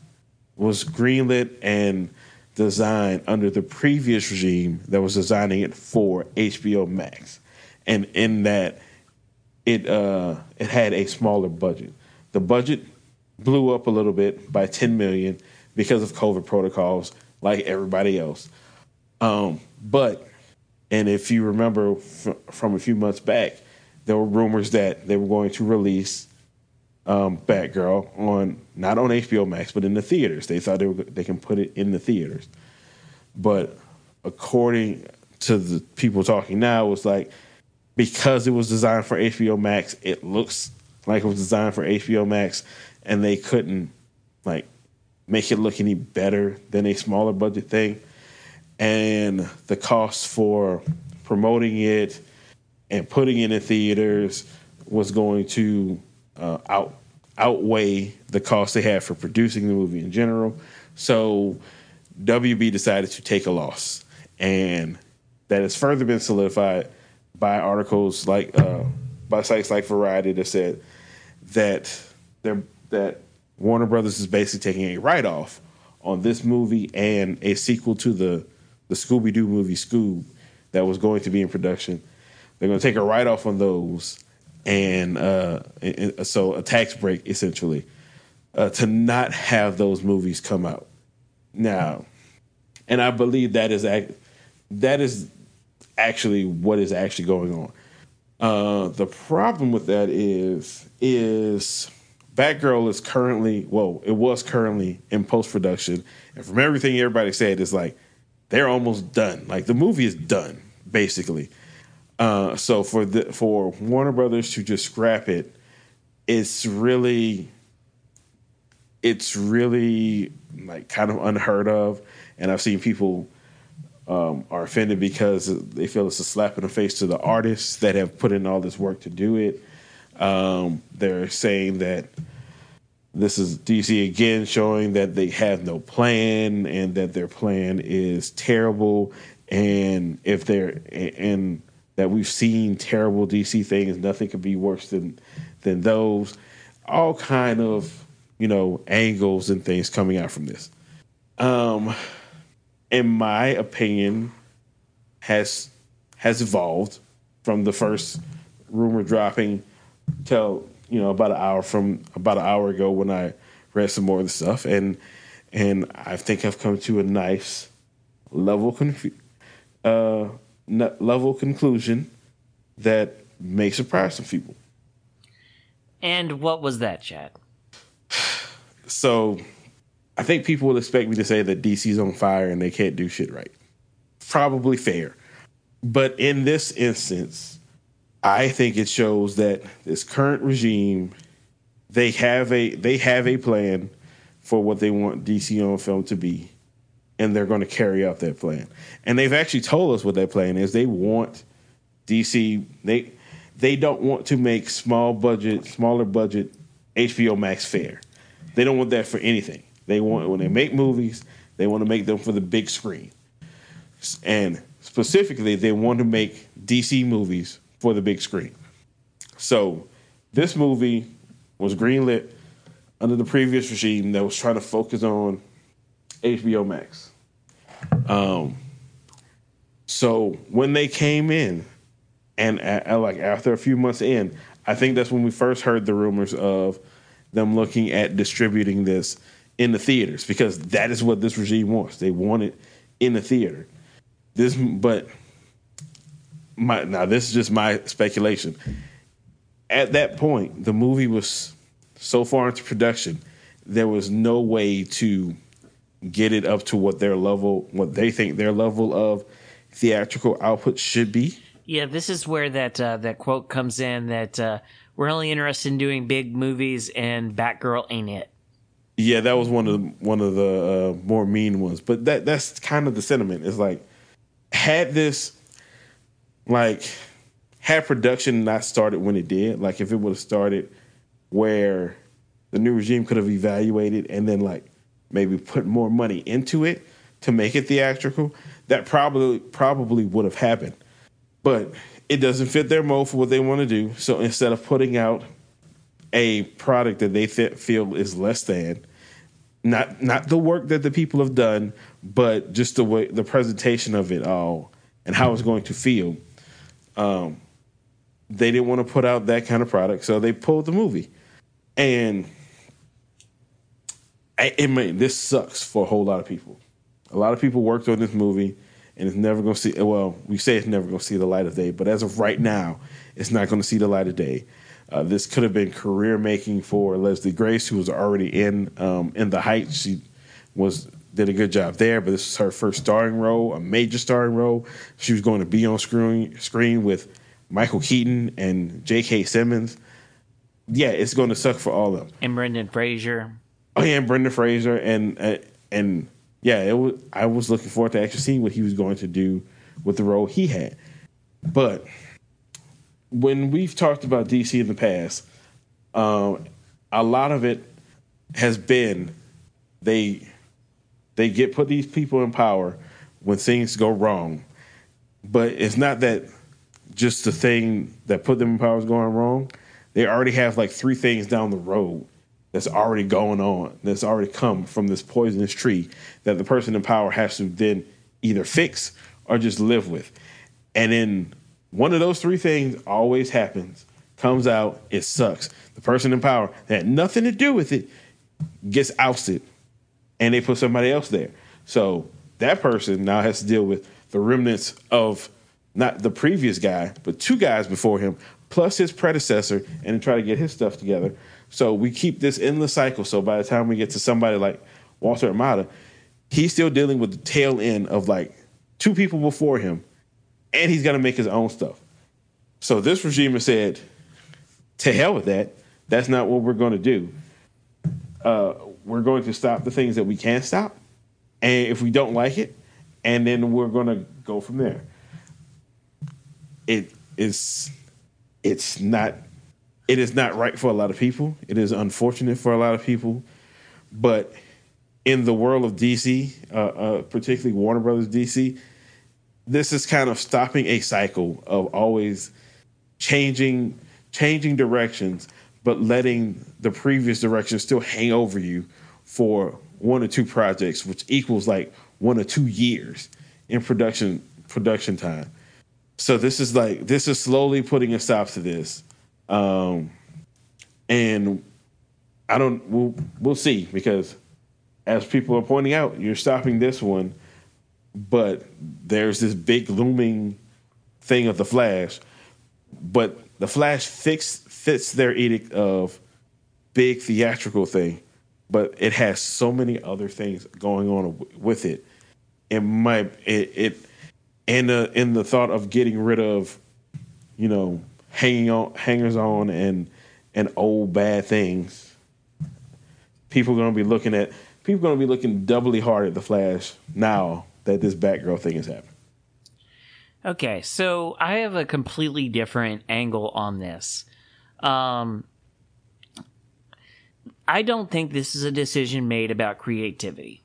was greenlit and designed under the previous regime that was designing it for HBO Max, and in that it uh, it had a smaller budget. The budget blew up a little bit by 10 million because of COVID protocols, like everybody else. Um, but, and if you remember f- from a few months back, there were rumors that they were going to release um, Batgirl on not on HBO Max, but in the theaters. They thought they were they can put it in the theaters, but according to the people talking now, it was like because it was designed for HBO Max, it looks like it was designed for HBO Max, and they couldn't like make it look any better than a smaller budget thing. And the cost for promoting it and putting it in theaters was going to uh, out outweigh the cost they had for producing the movie in general. So WB decided to take a loss, and that has further been solidified by articles like uh, by sites like Variety that said that they're that Warner Brothers is basically taking a write off on this movie and a sequel to the the Scooby Doo movie Scoob that was going to be in production. They're going to take a write off on those, and, uh, so a tax break essentially uh, to not have those movies come out now. And I believe that is that is actually what is actually going on. Uh, the problem with that is is Batgirl is currently, well, it was currently in post production, and from everything everybody said, it's like they're almost done. Like the movie is done, basically. Uh, so for the for Warner Brothers to just scrap it, it's really, it's really like kind of unheard of, and I've seen people um, are offended because they feel it's a slap in the face to the artists that have put in all this work to do it. Um, they're saying that this is DC again showing that they have no plan and that their plan is terrible. And if they're and that we've seen terrible DC things, nothing could be worse than than those. All kind of you know angles and things coming out from this. Um, in my opinion, has has evolved from the first rumor dropping till you know about an hour from about an hour ago when I read some more of the stuff and and I think I've come to a nice level confu- uh, level conclusion that may surprise some people. And what was that, Chad? So, I think people will expect me to say that DC's on fire and they can't do shit right. Probably fair. But in this instance, I think it shows that this current regime they have a they have a plan for what they want DC on film to be, and they're going to carry out that plan. And they've actually told us what that plan is. They want DC they they don't want to make small budget, smaller budget HBO Max fair. They don't want that for anything. They want when they make movies, they want to make them for the big screen. And specifically, they want to make DC movies for the big screen. So, this movie was greenlit under the previous regime that was trying to focus on HBO Max. Um, so when they came in, and at, at like after a few months in, I think that's when we first heard the rumors of them looking at distributing this in the theaters because that is what this regime wants. They want it in the theater. This, but my now this is just my speculation. At that point, the movie was so far into production, there was no way to get it up to what their level, what they think their level of theatrical output should be. Yeah, this is where that uh, that quote comes in that uh, we're only interested in doing big movies and Batgirl ain't it. Yeah, that was one of the, one of the uh, more mean ones, but that that's kind of the sentiment. It's like had this like had production not started when it did, like if it would have started where the new regime could have evaluated and then like maybe put more money into it to make it theatrical, that probably probably would have happened. But it doesn't fit their mold for what they want to do. So instead of putting out a product that they th- feel is less than, not not the work that the people have done, but just the way the presentation of it all and how it's going to feel. Um, they didn't want to put out that kind of product, so they pulled the movie, and I, it mean this sucks for a whole lot of people. A lot of people worked on this movie, and it's never going to see. Well, we say it's never going to see the light of day, but as of right now, it's not going to see the light of day. Uh, this could have been career making for Leslie Grace, who was already in um, in the Heights. She was did a good job there, but this is her first starring role, a major starring role. She was going to be on screen screen with Michael Keaton and J.K. Simmons. Yeah, it's going to suck for all of them. And Brendan Fraser. Oh yeah, and Brendan Fraser, and uh, and yeah, it was. I was looking forward to actually seeing what he was going to do with the role he had, but when we've talked about DC in the past, um, a lot of it has been they they get put these people in power when things go wrong, but it's not that just the thing that put them in power is going wrong. They already have like three things down the road that's already going on that's already come from this poisonous tree that the person in power has to then either fix or just live with, and then one of those three things always happens. Comes out, it sucks. The person in power that had nothing to do with it gets ousted, and they put somebody else there. So that person now has to deal with the remnants of not the previous guy, but two guys before him, plus his predecessor, and try to get his stuff together. So we keep this endless cycle. So by the time we get to somebody like Walter Hamada, he's still dealing with the tail end of like two people before him and he's to make his own stuff. So this regime has said, to hell with that. That's not what we're going to do. Uh, we're going to stop the things that we can stop, and if we don't like it, and then we're going to go from there. It is, it's not, it is not right for a lot of people. It is unfortunate for a lot of people, but in the world of DC, uh, uh, particularly Warner Brothers DC, this is kind of stopping a cycle of always changing changing directions but letting the previous direction still hang over you for one or two projects which equals like one or two years in production production time. So this is like this is slowly putting a stop to this um and i don't we'll, we'll see because as people are pointing out you're stopping this one but there's this big looming thing of the Flash. But the Flash fix, fits their edict of big theatrical thing, but it has so many other things going on with it. It might it, it and the in the thought of getting rid of, you know, hanging on hangers on and and old bad things. People are gonna be looking at people are gonna be looking doubly hard at the Flash now that this Batgirl thing has happened. Okay, so I have a completely different angle on this. Um, I don't think this is a decision made about creativity.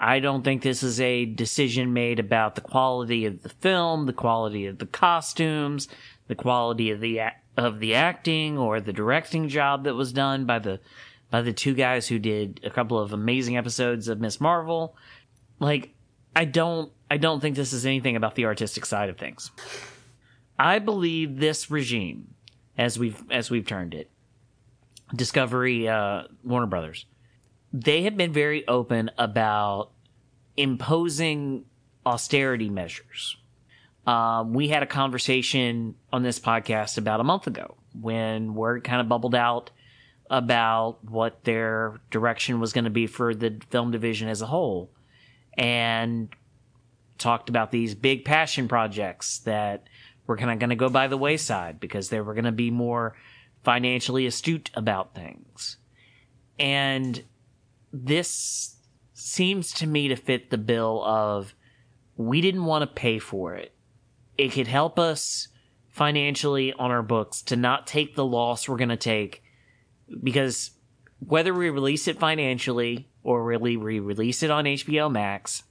I don't think this is a decision made about the quality of the film, the quality of the costumes, the quality of the of the acting or the directing job that was done by the by the two guys who did a couple of amazing episodes of Miss Marvel. Like I don't I don't think this is anything about the artistic side of things. I believe this regime as we've as we've turned it Discovery uh, Warner Brothers they have been very open about imposing austerity measures. Um, we had a conversation on this podcast about a month ago when word kind of bubbled out about what their direction was going to be for the film division as a whole and talked about these big passion projects that were kind of going to go by the wayside because they were going to be more financially astute about things. And this seems to me to fit the bill of we didn't want to pay for it. It could help us financially on our books to not take the loss we're going to take because whether we release it financially or really we release it on HBO Max,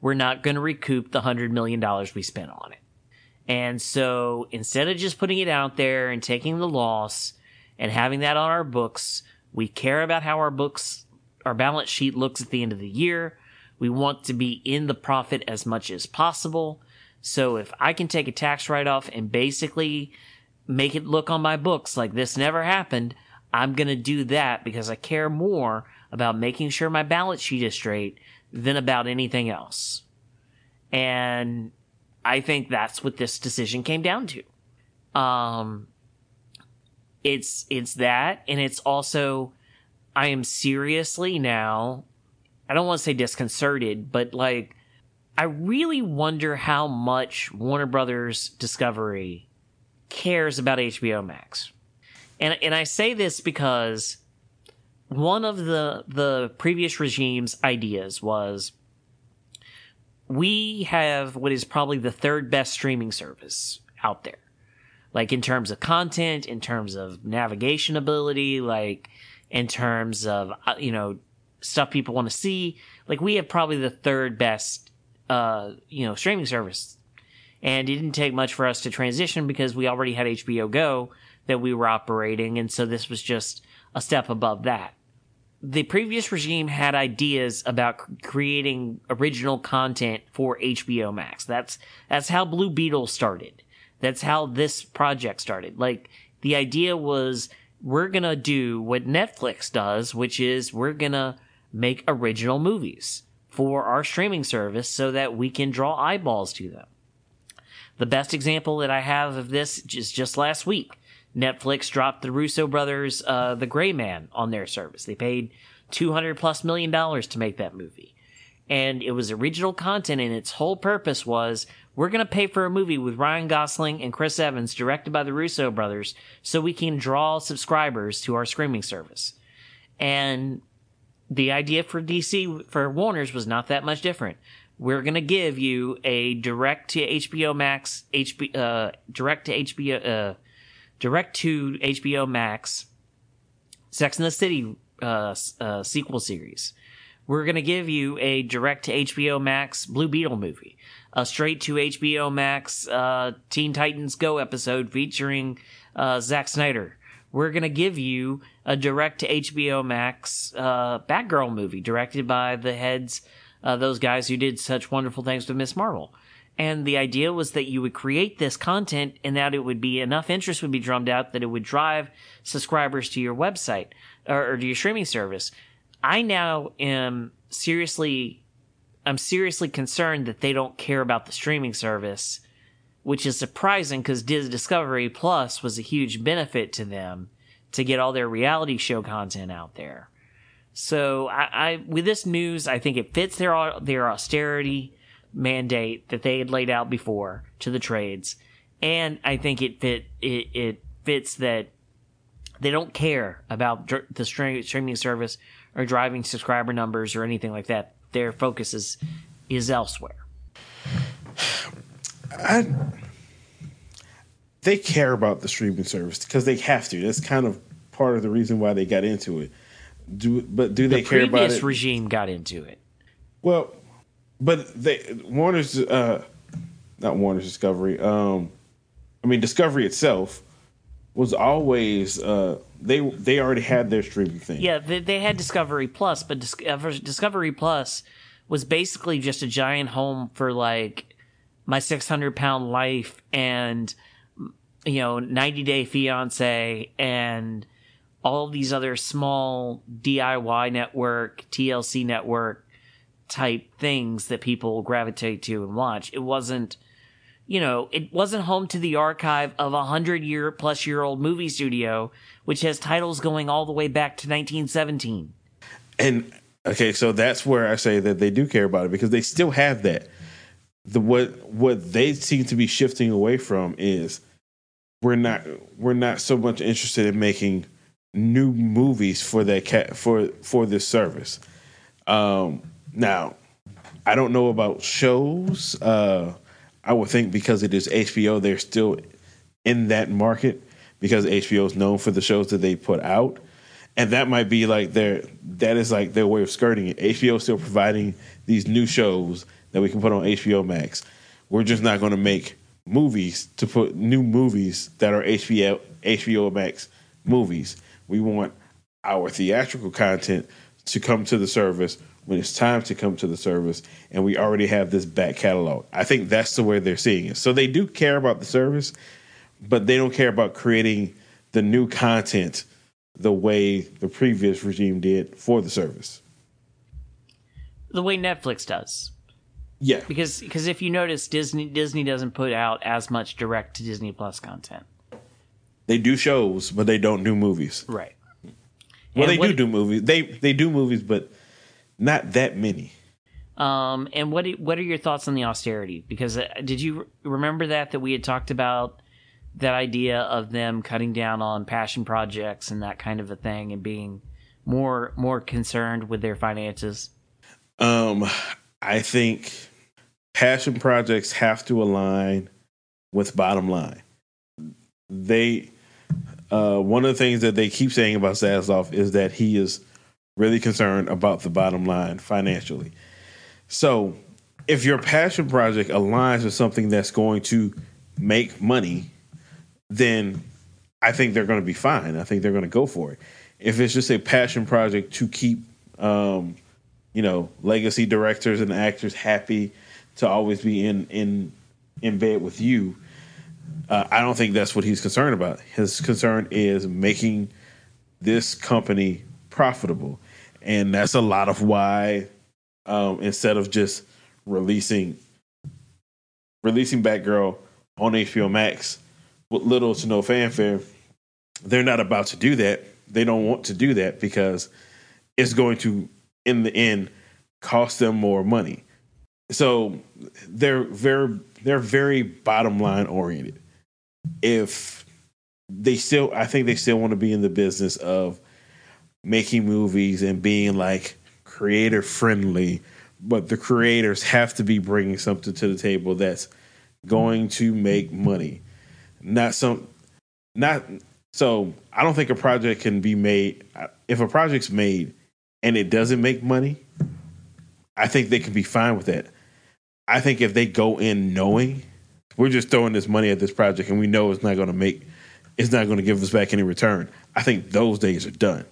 we're not going to recoup the $100 million we spent on it. And so instead of just putting it out there and taking the loss and having that on our books, we care about how our books, our balance sheet looks at the end of the year. We want to be in the profit as much as possible. So if I can take a tax write off and basically make it look on my books like this never happened, I'm going to do that because I care more about making sure my balance sheet is straight than about anything else. And I think that's what this decision came down to. Um, it's it's that, and it's also I am seriously now. I don't want to say disconcerted, but like I really wonder how much Warner Brothers Discovery cares about HBO Max. And and I say this because one of the the previous regime's ideas was we have what is probably the third best streaming service out there. Like in terms of content, in terms of navigation ability, like in terms of, uh, you know, stuff people want to see. Like we have probably the third best, uh, you know, streaming service. And it didn't take much for us to transition because we already had HBO Go that we were operating. And so this was just a step above that the previous regime had ideas about creating original content for HBO Max. That's that's how Blue Beetle started. That's how this project started. Like the idea was we're going to do what Netflix does, which is we're going to make original movies for our streaming service so that we can draw eyeballs to them. The best example that I have of this is just last week. Netflix dropped the Russo brothers, uh, The Gray Man on their service. They paid 200 plus million dollars to make that movie. And it was original content and its whole purpose was we're going to pay for a movie with Ryan Gosling and Chris Evans directed by the Russo brothers so we can draw subscribers to our streaming service. And the idea for DC, for Warner's was not that much different. We're to give you a direct to HBO Max, HB, uh, direct to HBO, uh, direct to HBO Max, Sex and the City uh, uh, sequel series. We're to give you a direct to HBO Max Blue Beetle movie, a straight to HBO Max uh, Teen Titans Go episode featuring uh, Zack Snyder. We're going to give you a direct to HBO Max uh, Batgirl movie directed by the heads, uh, those guys who did such wonderful things with Miss Marvel. And the idea was that you would create this content and that it would be enough interest would be drummed out that it would drive subscribers to your website or, or to your streaming service. I now am seriously, I'm seriously concerned that they don't care about the streaming service, which is surprising because Discovery Plus was a huge benefit to them to get all their reality show content out there. So I, I with this news, I think it fits their their austerity mandate that they had laid out before to the trades, and I think it fit it, it fits that they don't care about the stream, streaming service or driving subscriber numbers or anything like that. Their focus is is elsewhere. I they care about the streaming service because they have to. That's kind of part of the reason why they got into it. Do but do they care about previous regime got into it. well, but they Warner's uh not Warner's Discovery. Um I mean Discovery itself was always uh they they already had their streaming thing. Yeah, they, they had Discovery Plus, but Discover, Discovery Plus was basically just a giant home for like my 600 pound life and you know 90 day fiance and all these other small DIY network, TLC network type things that people gravitate to and watch. It wasn't, you know, it wasn't home to the archive of a hundred year plus year old movie studio, which has titles going all the way back to 1917. And okay, so that's where I say that they do care about it because they still have that. The what what they seem to be shifting away from is we're not we're not so much interested in making new movies for that cat for for this service. Um now I don't know about shows. Uh I would think because it is HBO, they're still in that market because HBO is known for the shows that they put out and that might be like their that is like their way of skirting it. HBO is still providing these new shows that we can put on HBO Max. We're just not going to make movies to put new movies that are HBO HBO Max movies. We want our theatrical content to come to the service when it's time to come to the service, and we already have this back catalog. I think that's the way they're seeing it. So they do care about the service, but they don't care about creating the new content the way the previous regime did for the service. The way Netflix does. Yeah, Because because if you notice Disney Disney doesn't put out as much direct to Disney Plus content. they do shows, but they don't do movies. Right. Well, And they what- do do movies. They they do movies, but not that many. Um, and what what are your thoughts on the austerity? Because uh, did you re- remember that that we had talked about that idea of them cutting down on passion projects and that kind of a thing, and being more more concerned with their finances? Um, I think passion projects have to align with bottom line. They uh, one of the things that they keep saying about Zaslav is that he is really concerned about the bottom line financially. So, if your passion project aligns with something that's going to make money, then I think they're going to be fine. I think they're going to go for it. If it's just a passion project to keep, um, you know, legacy directors and actors happy to always be in in in bed with you, uh, I don't think that's what he's concerned about. His concern is making this company profitable, and that's a lot of why um, instead of just releasing releasing Batgirl on HBO Max with little to no fanfare, they're not about to do that. They don't want to do that because it's going to, in the end, cost them more money. So they're very they're very bottom line oriented. If they still, I think they still want to be in the business of making movies and being like creator friendly, but the creators have to be bringing something to the table that's going to make money. Not some, not so. I don't think a project can be made if a project's made and it doesn't make money. I think they can be fine with that. I think if they go in knowing we're just throwing this money at this project and we know it's not going to make, it's not going to give us back any return. I think those days are done.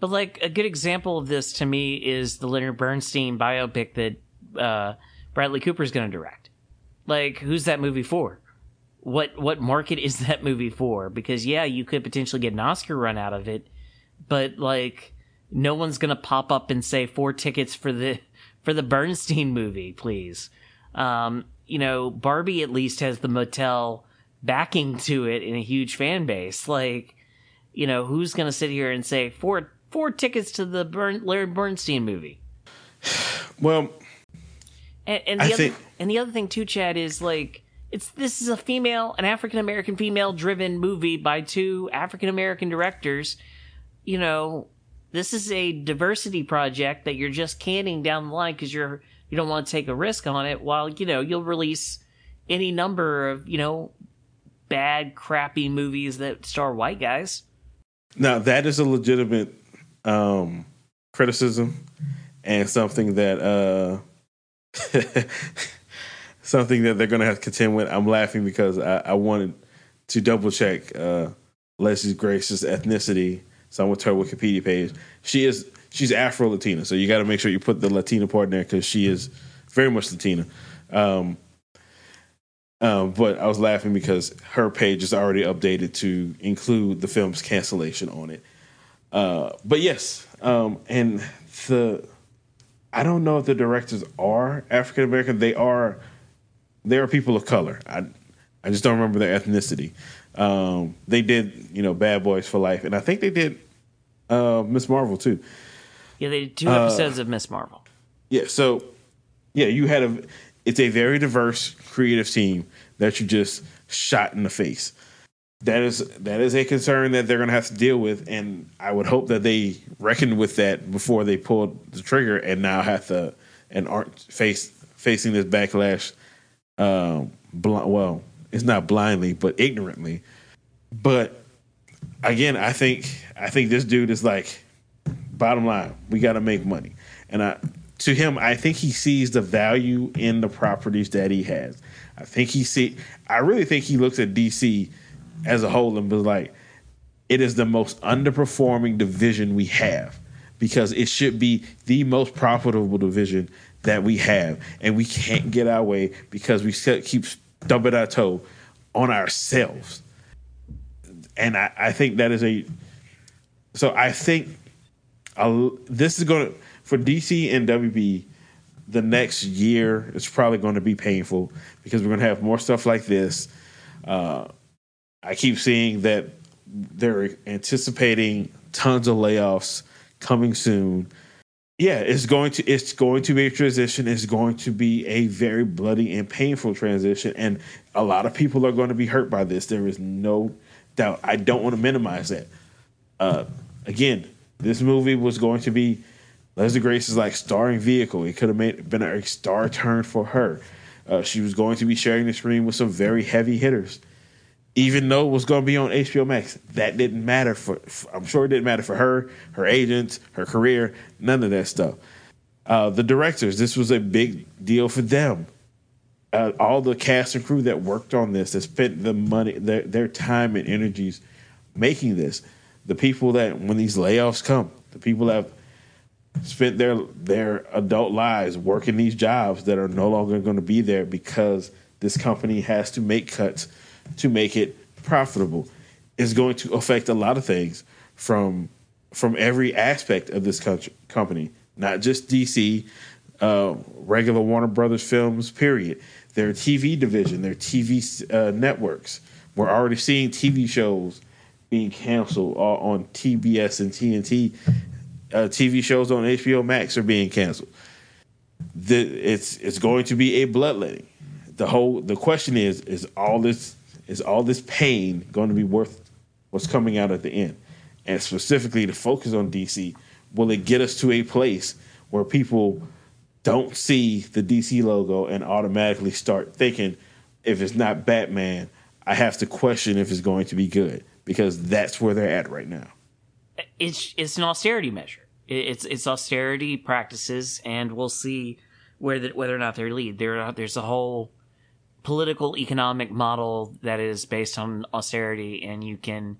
But like a good example of this to me is the Leonard Bernstein biopic that uh, Bradley Cooper is going to direct. Like, who's that movie for? What what market is that movie for? Because yeah, you could potentially get an Oscar run out of it, but like, no one's going to pop up and say four tickets for the for the Bernstein movie, please. Um, you know, Barbie at least has the Mattel backing to it in a huge fan base. Like, you know, who's going to sit here and say four four tickets to the Bern, Larry Bernstein movie? Well, And, and the I other think- and the other thing too, Chad, is like it's this is a female, an African American female driven movie by two African American directors. You know, this is a diversity project that you're just canning down the line because you're you don't want to take a risk on it. While you know you'll release any number of you know bad, crappy movies that star white guys. Now that is a legitimate um, criticism and something that uh, something that they're to have to contend with. I'm laughing because I, I wanted to double check uh, Leslie Grace's ethnicity. So I went to her Wikipedia page. She is she's Afro Latina, so you got to make sure you put the Latina part in there because she is very much Latina. Um, um, but I was laughing because her page is already updated to include the film's cancellation on it. Uh, but yes, um, and the I don't know if the directors are African American. They are they are people of color. I I just don't remember their ethnicity. Um, they did you know Bad Boys for Life, and I think they did uh, Miss Marvel too. Yeah, they did two Uh, episodes of Miss Marvel. Yeah, so yeah, you had a it's a very diverse creative team that you just shot in the face. That is that is a concern that they're going to have to deal with, and I would hope that they reckoned with that before they pulled the trigger, and now have to and aren't face facing this backlash. Um, bl- well, it's not blindly, but ignorantly. But again, I think I think this dude is like, bottom line, we got to make money, and I to him, I think he sees the value in the properties that he has. I think he see. I really think he looks at DC as a whole and was like, it is the most underperforming division we have because it should be the most profitable division that we have, and we can't get our way because we keep stubbing our toe on ourselves. And I, I think that is a. So I think I'll, this is going to for DC and WB. The next year is probably going to be painful because we're going to have more stuff like this. Uh, I keep seeing that they're anticipating tons of layoffs coming soon. Yeah, it's going to it's going to be a transition. It's going to be a very bloody and painful transition, and a lot of people are going to be hurt by this. There is no doubt. I don't want to minimize that. Uh, again, this movie was going to be Leslie Grace's like starring vehicle. It could have made been a star turn for her. Uh, she was going to be sharing the screen with some very heavy hitters even though it was going to be on HBO Max, that didn't matter for. I'm sure it didn't matter for her, her agents, her career, none of that stuff. Uh, the directors, this was a big deal for them. Uh, all the cast and crew that worked on this, that spent the money, their, their time and energies making this, the people that when these layoffs come, the people that have spent their their adult lives working these jobs that are no longer going to be there because this company has to make cuts to make it profitable is going to affect a lot of things from from every aspect of this country, company, not just DC, uh, regular Warner Brothers films. Period. Their TV division, their TV uh, networks. We're already seeing TV shows being canceled uh, on TBS and TNT. Uh, TV shows on HBO Max are being canceled. The, it's it's going to be a bloodletting. The whole the question is is all this is all this pain going to be worth what's coming out at the end? And specifically to focus on DC, will it get us to a place where people don't see the DC logo and automatically start thinking, if it's not Batman, I have to question if it's going to be good because that's where they're at right now. it's it's an austerity measure. It's it's austerity practices, and we'll see where the, whether or not they lead. There there's a whole political economic model that is based on austerity, and you can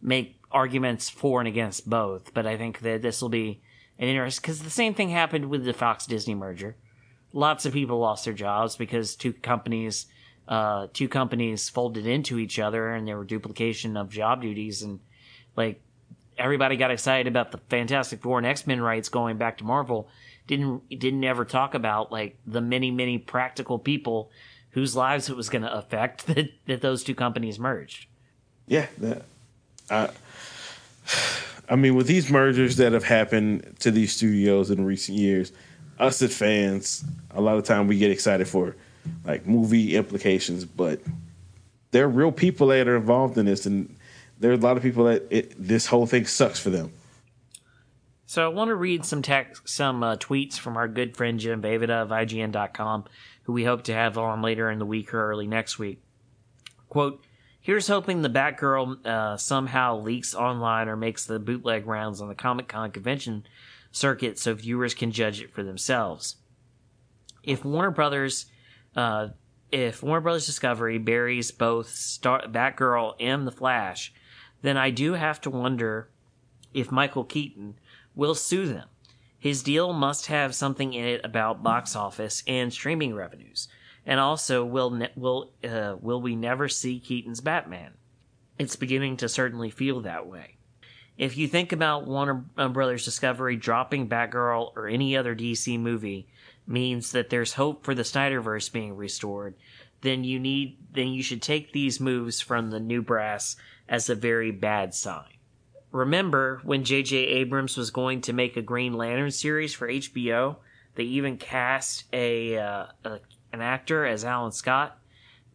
make arguments for and against both. But I think that this will be an interest because the same thing happened with the Fox Disney merger. Lots of people lost their jobs because two companies uh, two companies folded into each other, and there were duplication of job duties and like everybody got excited about the Fantastic Four and X Men rights going back to Marvel. Didn't didn't ever talk about like the many many practical people whose lives it was going to affect that that those two companies merged. Yeah, that, I, I mean, with these mergers that have happened to these studios in recent years, us as fans, a lot of time we get excited for like movie implications, but there are real people that are involved in this, and there are a lot of people that it, this whole thing sucks for them. So I want to read some some uh, tweets from our good friend Jim Vejvoda of IGN.com, who we hope to have on later in the week or early next week. Quote, Here's hoping the Batgirl uh, somehow leaks online or makes the bootleg rounds on the Comic Con convention circuit so viewers can judge it for themselves. If Warner Brothers, uh, if Warner Brothers Discovery buries both Star- Batgirl and The Flash, then I do have to wonder if Michael Keaton will sue them. His deal must have something in it about box office and streaming revenues. And also, will ne- will uh, will we never see Keaton's Batman? It's beginning to certainly feel that way. If you think about Warner Brothers Discovery dropping Batgirl or any other DC movie means that there's hope for the Snyderverse being restored, then you need then you should take these moves from the new brass as a very bad sign. Remember when J.J. Abrams was going to make a Green Lantern series for HBO? They even cast a, uh, a an actor as Alan Scott.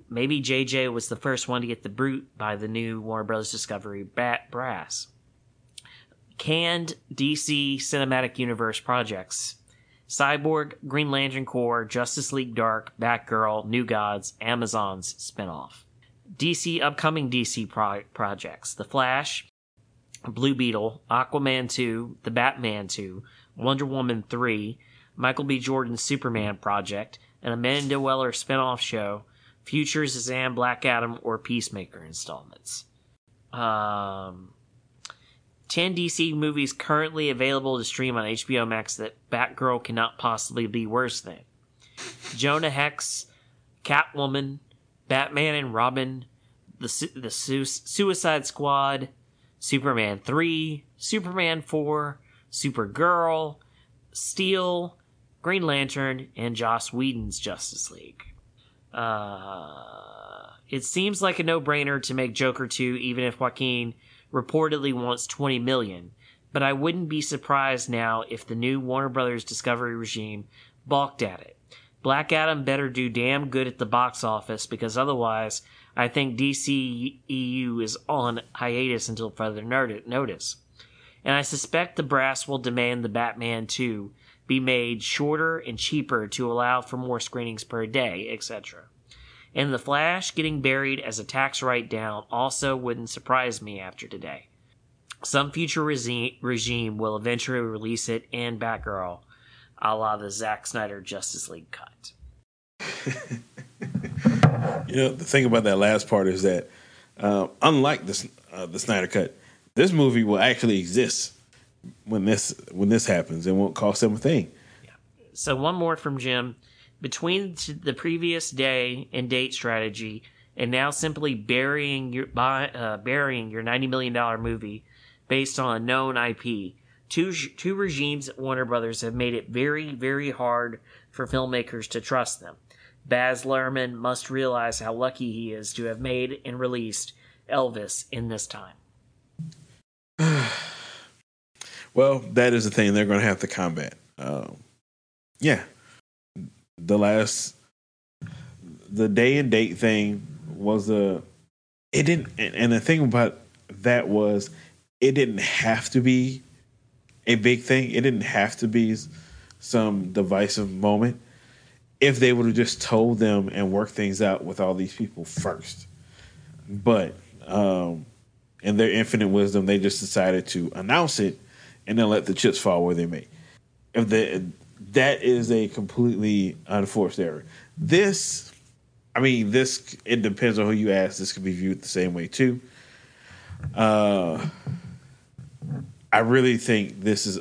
Maybe JJ was the first one to get the brute by the new Warner Brothers Discovery bat brass. Canned DC Cinematic Universe projects. Cyborg, Green Lantern Corps, Justice League Dark, Batgirl, New Gods, Amazon's spinoff. DC upcoming DC pro- projects: The Flash, Blue Beetle, Aquaman 2, The Batman 2, Wonder Woman 3, Michael B. Jordan's Superman project, an Amanda Waller spinoff show, Futures Shazam, Black Adam, or Peacemaker installments. Um, 10 DC movies currently available to stream on HBO Max that Batgirl cannot possibly be worse than Jonah Hex, Catwoman, Batman and Robin, the, the Su- Suicide Squad, Superman 3, Superman 4, Supergirl, Steel, Green Lantern, and Joss Whedon's Justice League. Uh, it seems like a no-brainer to make Joker 2 even if Joaquin reportedly wants 20 million, but I wouldn't be surprised now if the new Warner Brothers Discovery regime balked at it. Black Adam better do damn good at the box office because otherwise I think DC EU is on hiatus until further notice. And I suspect the brass will demand the Batman 2 be made shorter and cheaper to allow for more screenings per day, etc. And The Flash getting buried as a tax write down also wouldn't surprise me after today. Some future regime will eventually release it and Batgirl, a la the Zack Snyder Justice League cut. You know, the thing about that last part is that, uh, unlike the uh, the Snyder cut, this movie will actually exist when this when this happens. and won't cost them a thing. Yeah. So one more from Jim. Between the previous day and date strategy, and now simply burying your uh, burying your ninety million dollar movie based on a known IP, two two regimes at Warner Brothers have made it very very hard for filmmakers to trust them. Baz Luhrmann must realize how lucky he is to have made and released Elvis in this time. well, that is the thing they're going to have to combat. Um, yeah, the last the day and date thing was a it didn't and the thing about that was it didn't have to be a big thing. It didn't have to be some divisive moment if they would have just told them and worked things out with all these people first. But um, in their infinite wisdom, they just decided to announce it and then let the chips fall where they may. If the, that is a completely unforced error. This, I mean, this it depends on who you ask. This could be viewed the same way too. Uh, I really think this is.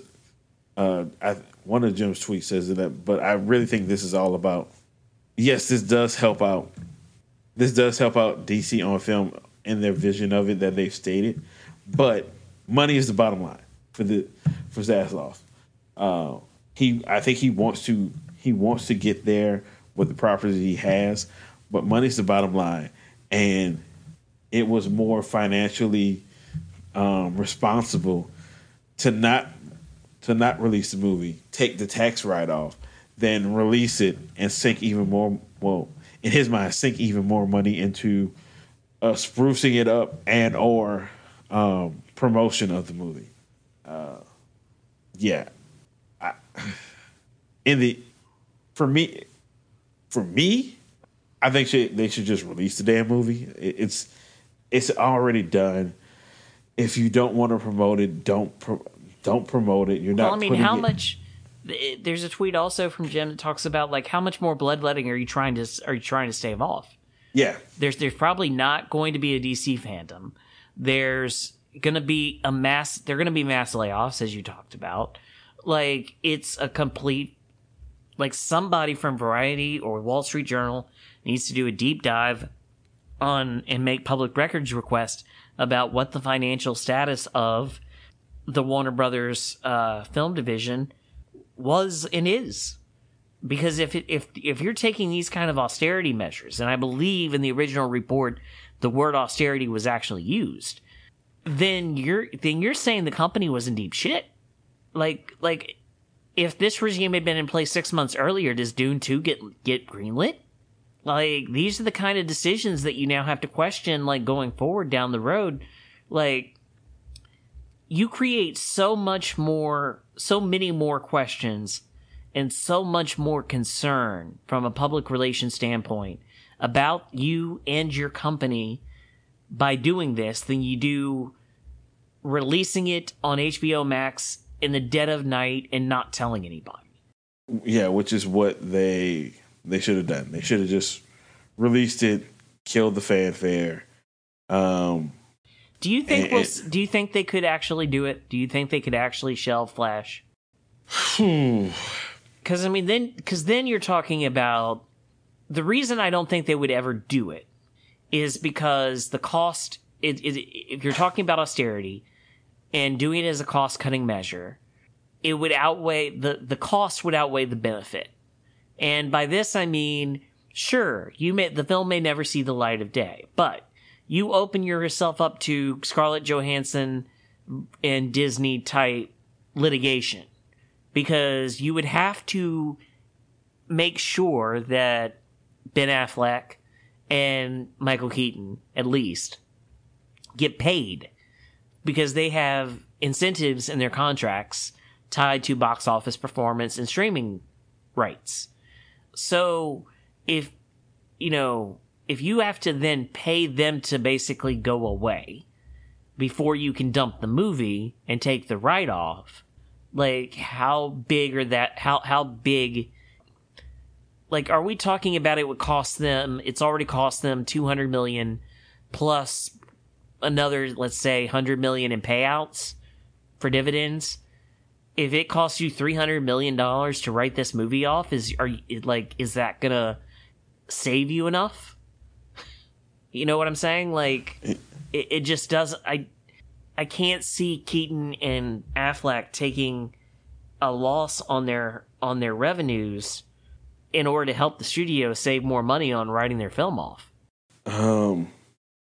Uh, I one of Jim's tweets says that, but I really think this is all about. Yes, this does help out. This does help out DC on film in their vision of it that they've stated, but money is the bottom line for the for Zaslav. Uh, he, I think he wants to he wants to get there with the properties he has, but money's the bottom line, and it was more financially um, responsible to not to not release the movie, take the tax write off, than release it and sink even more. Well, in his mind, sink even more money into uh, sprucing it up and or um, promotion of the movie. Uh, yeah, in the for me, for me, I think should, they should just release the damn movie. It, it's it's already done. If you don't want to promote it, don't pro- don't promote it. You're not. Well, I mean, how it, much? There's a tweet also from Jim that talks about like how much more bloodletting are you trying to are you trying to stave off? Yeah, there's there's probably not going to be a DC fandom. There's going to be a mass. They're going to be mass layoffs, as you talked about. Like it's a complete. Like somebody from Variety or Wall Street Journal needs to do a deep dive on and make public records request about what the financial status of the Warner Brothers uh, film division was and is. Because if it, if if you're taking these kind of austerity measures, and I believe in the original report the word austerity was actually used, then you're then you're saying the company was in deep shit. Like like if this regime had been in place six months earlier, does Dune two get get greenlit? Like these are the kind of decisions that you now have to question, like going forward down the road. Like you create so much more, so many more questions and so much more concern from a public relations standpoint about you and your company by doing this than you do releasing it on HBO Max in the dead of night and not telling anybody. Yeah, which is what they they should have done. They should have just released it, killed the fanfare. Um, do you think? we'll, do you think they could actually do it? Do you think they could actually shelve Flash? Because I mean, then because then you're talking about the reason I don't think they would ever do it is because the cost. It, it, if you're talking about austerity and doing it as a cost cutting measure, it would outweigh the the cost would outweigh the benefit. And by this I mean, sure, you may the film may never see the light of day, but you open yourself up to Scarlett Johansson and Disney type litigation because you would have to make sure that Ben Affleck and Michael Keaton, at least, get paid because they have incentives in their contracts tied to box office performance and streaming rights. So if, you know, if you have to then pay them to basically go away before you can dump the movie and take the write off, like how big are that how how big like are we talking about it would cost them it's already cost them 200 million plus another let's say 100 million in payouts for dividends if it costs you 300 million dollars to write this movie off is are like is that gonna save you enough you know what I'm saying? Like, it, it just doesn't. I I can't see Keaton and Affleck taking a loss on their on their revenues in order to help the studio save more money on writing their film off. Um,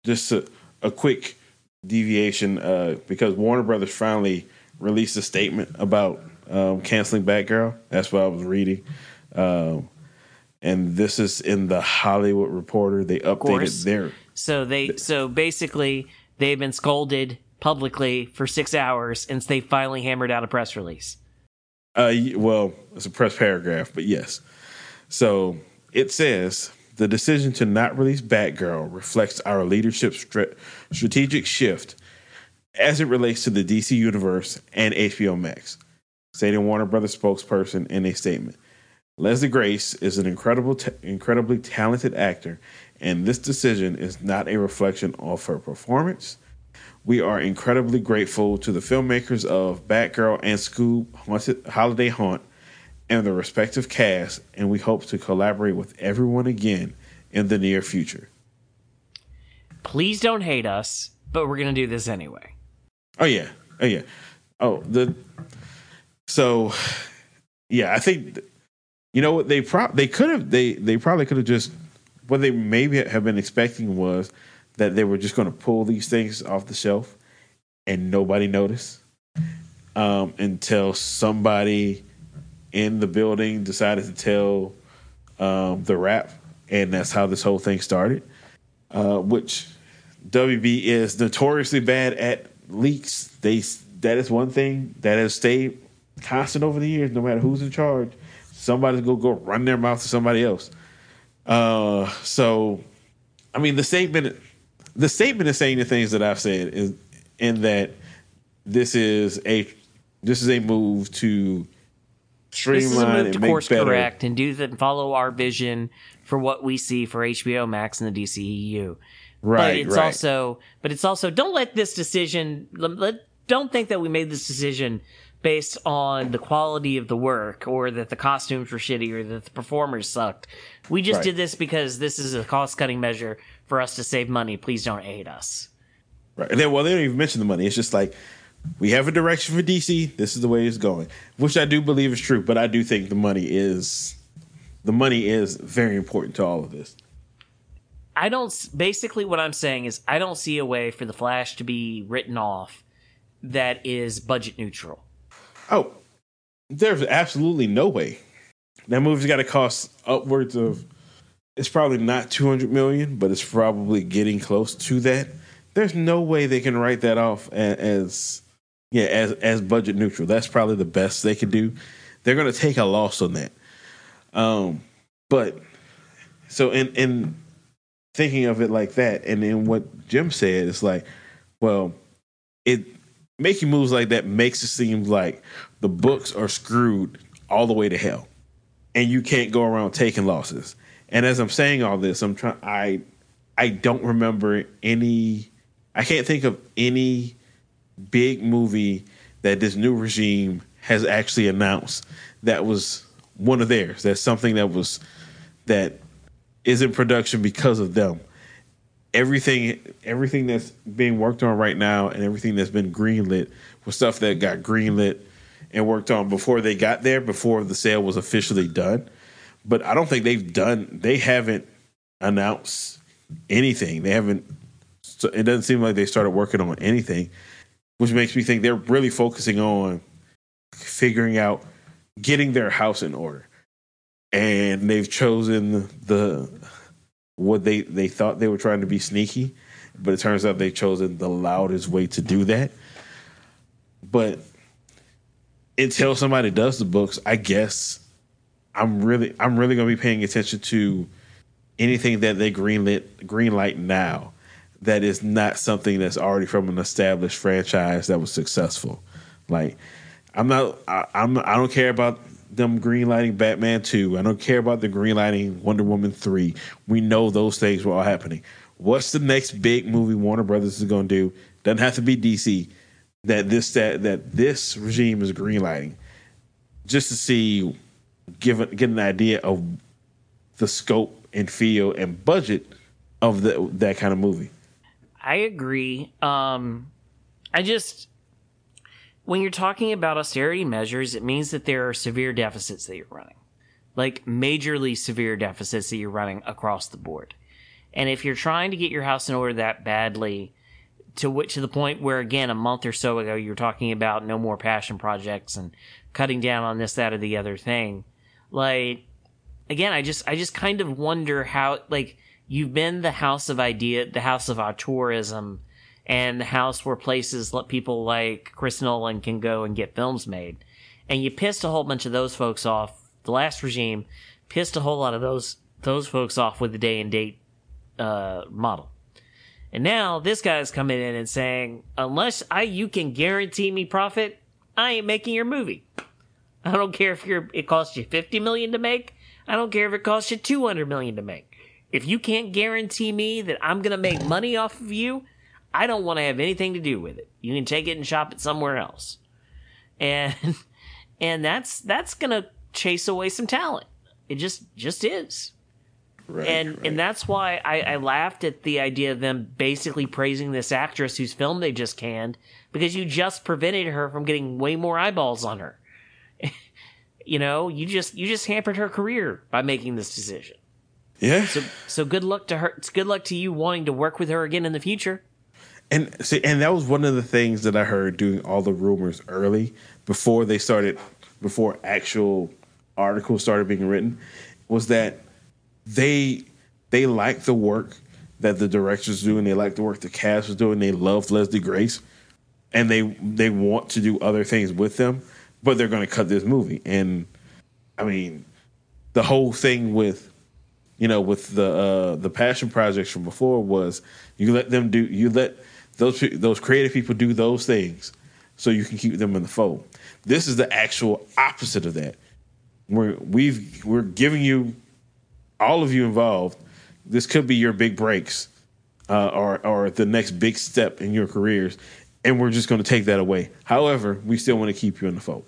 just a, a quick deviation uh, because Warner Brothers finally released a statement about um, canceling Batgirl. That's what I was reading. Um, and this is in the Hollywood Reporter. They updated their so they so basically they've been scolded publicly for six hours, and they finally hammered out a press release. Uh, well, it's a press paragraph, but yes. So it says the decision to not release Batgirl reflects our leadership strategic shift as it relates to the DC universe and HBO Max, stated Warner Brothers spokesperson in a statement. Leslie Grace is an incredible, t- incredibly talented actor, and this decision is not a reflection of her performance. We are incredibly grateful to the filmmakers of Batgirl and Scoob Haunted Holiday Haunt and the respective cast, and we hope to collaborate with everyone again in the near future. Please don't hate us, but we're gonna do this anyway. Oh yeah, oh yeah, oh the. So, yeah, I think you know what they pro they could have they they probably could have just what they maybe have been expecting was that they were just going to pull these things off the shelf and nobody noticed um, until somebody in the building decided to tell um, the Wrap, and that's how this whole thing started. Uh, which WB is notoriously bad at leaks. They that is one thing that has stayed constant over the years. No matter who's in charge, somebody's gonna go run their mouth to somebody else. Uh, so, I mean, the statement, the statement is saying the things that I've said is in that this is a this is a move to streamline this is a move and to course better. correct and do that follow our vision for what we see for HBO Max and the DCEU. Right, but it's right. also but it's also don't let this decision let, don't think that we made this decision based on the quality of the work or that the costumes were shitty or that the performers sucked. We just Right. did this because this is a cost cutting measure for us to save money. Please don't hate us. Right. And then, well, they don't even mention the money. It's just like we have a direction for DC. This is the way it's going, which I do believe is true. But I do think the money is the money is very important to all of this. I don't. Basically, what I'm saying is, I don't see a way for the Flash to be written off that is budget neutral. Oh, there's absolutely no way that movie's got to cost upwards of. It's probably not 200 million, but it's probably getting close to that. There's no way they can write that off as, yeah, as as budget neutral. That's probably the best they could do. They're going to take a loss on that. Um, but so in in thinking of it like that, and then what Jim said, it's like, well, it making moves like that makes it seem like the books are screwed all the way to hell, and you can't go around taking losses. And as I'm saying all this, I'm trying. I I don't remember any. I can't think of any big movie that this new regime has actually announced that was one of theirs. That's something that was that is in production because of them. Everything everything that's being worked on right now and everything that's been greenlit was stuff that got greenlit and worked on before they got there, before the sale was officially done. But I don't think they've done they haven't announced anything. They haven't it doesn't seem like they started working on anything, which makes me think they're really focusing on figuring out getting their house in order. And they've chosen the what they they thought they were trying to be sneaky, but it turns out they've chosen the loudest way to do that. But until somebody does the books, I guess I'm really I'm really gonna be paying attention to anything that they greenlit greenlight now that is not something that's already from an established franchise that was successful. Like I'm not I, I'm I don't care about them greenlighting Batman 2. I don't care about the greenlighting Wonder Woman 3. We know those things were all happening. What's the next big movie Warner Brothers is going to do? Doesn't have to be DC. That this that that this regime is greenlighting just to see give get an idea of the scope and feel and budget of the, that kind of movie. I agree. Um, I just when you're talking about austerity measures, it means that there are severe deficits that you're running, like majorly severe deficits that you're running across the board. And if you're trying to get your house in order that badly, to which to the point where again a month or so ago you were talking about no more passion projects and cutting down on this, that, or the other thing, like again, I just I just kind of wonder how like you've been the house of idea, the house of auteurism, and the house where places let people like Chris Nolan can go and get films made, and you pissed a whole bunch of those folks off. The last regime pissed a whole lot of those those folks off with the day and date uh, model. And now this guy's coming in and saying, unless I you can guarantee me profit, I ain't making your movie. I don't care if it costs you 50 million to make. I don't care if it costs you 200 million to make. If you can't guarantee me that I'm going to make money off of you, I don't want to have anything to do with it. You can take it and shop it somewhere else. And and that's that's going to chase away some talent. It just just is. Right, and and that's why I, I laughed at the idea of them basically praising this actress whose film they just canned because you just prevented her from getting way more eyeballs on her. you know, you just you just hampered her career by making this decision. Yeah. So so good luck to her. It's good luck to you wanting to work with her again in the future. And see, and that was one of the things that I heard doing all the rumors early before they started, before actual articles started being written was that they they like the work that the directors do and they like the work the cast was doing. They love Leslie Grace and they they want to do other things with them, but they're going to cut this movie. And I mean, the whole thing with you know with the uh, the passion projects from before was you let them do you let those those creative people do those things so you can keep them in the fold. This is the actual opposite of that. We're we've we're giving you all of you involved. This could be your big breaks, uh, or or the next big step in your careers, and we're just going to take that away. However, we still want to keep you in the fold.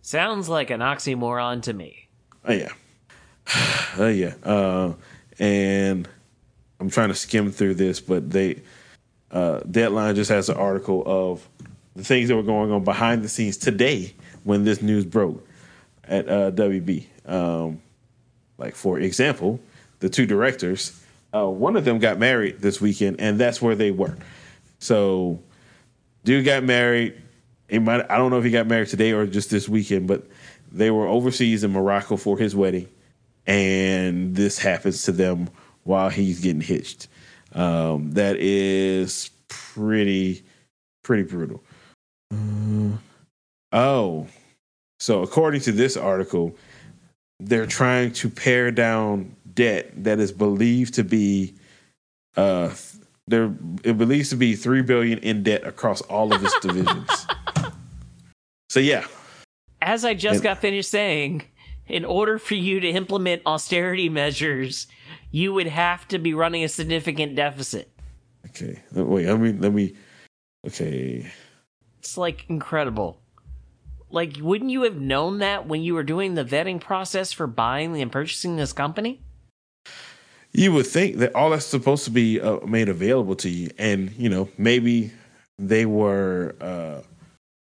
Sounds like an oxymoron to me. Oh yeah, oh yeah, uh, and I'm trying to skim through this, but they uh, Deadline just has an article of the things that were going on behind the scenes today when this news broke at uh, WB. Um, like for example, the two directors, uh, one of them got married this weekend, and that's where they were. So, dude got married. He might, I don't know if he got married today or just this weekend, but they were overseas in Morocco for his wedding, and this happens to them while he's getting hitched. Um, that is pretty pretty brutal. Uh, oh, so according to this article, they're trying to pare down debt that is believed to be uh they're it believes to be three billion in debt across all of its divisions. So yeah. As I just and, got finished saying, in order for you to implement austerity measures, you would have to be running a significant deficit. Okay. Wait, I mean let me okay. It's like incredible. Like, wouldn't you have known that when you were doing the vetting process for buying and purchasing this company? You would think that all that's supposed to be uh, made available to you, and you know maybe they were uh,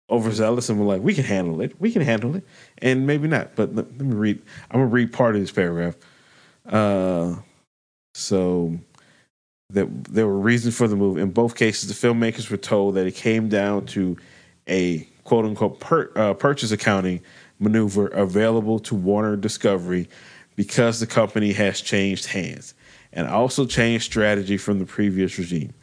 overzealous and were like, "We can handle it. We can handle it," and maybe not. But let, let me read. I'm gonna read part of this paragraph. Uh, so that there were reasons for the move. In both cases, the filmmakers were told that it came down to a quote unquote per, uh, purchase accounting maneuver available to Warner Discovery because the company has changed hands and also changed strategy from the previous regime.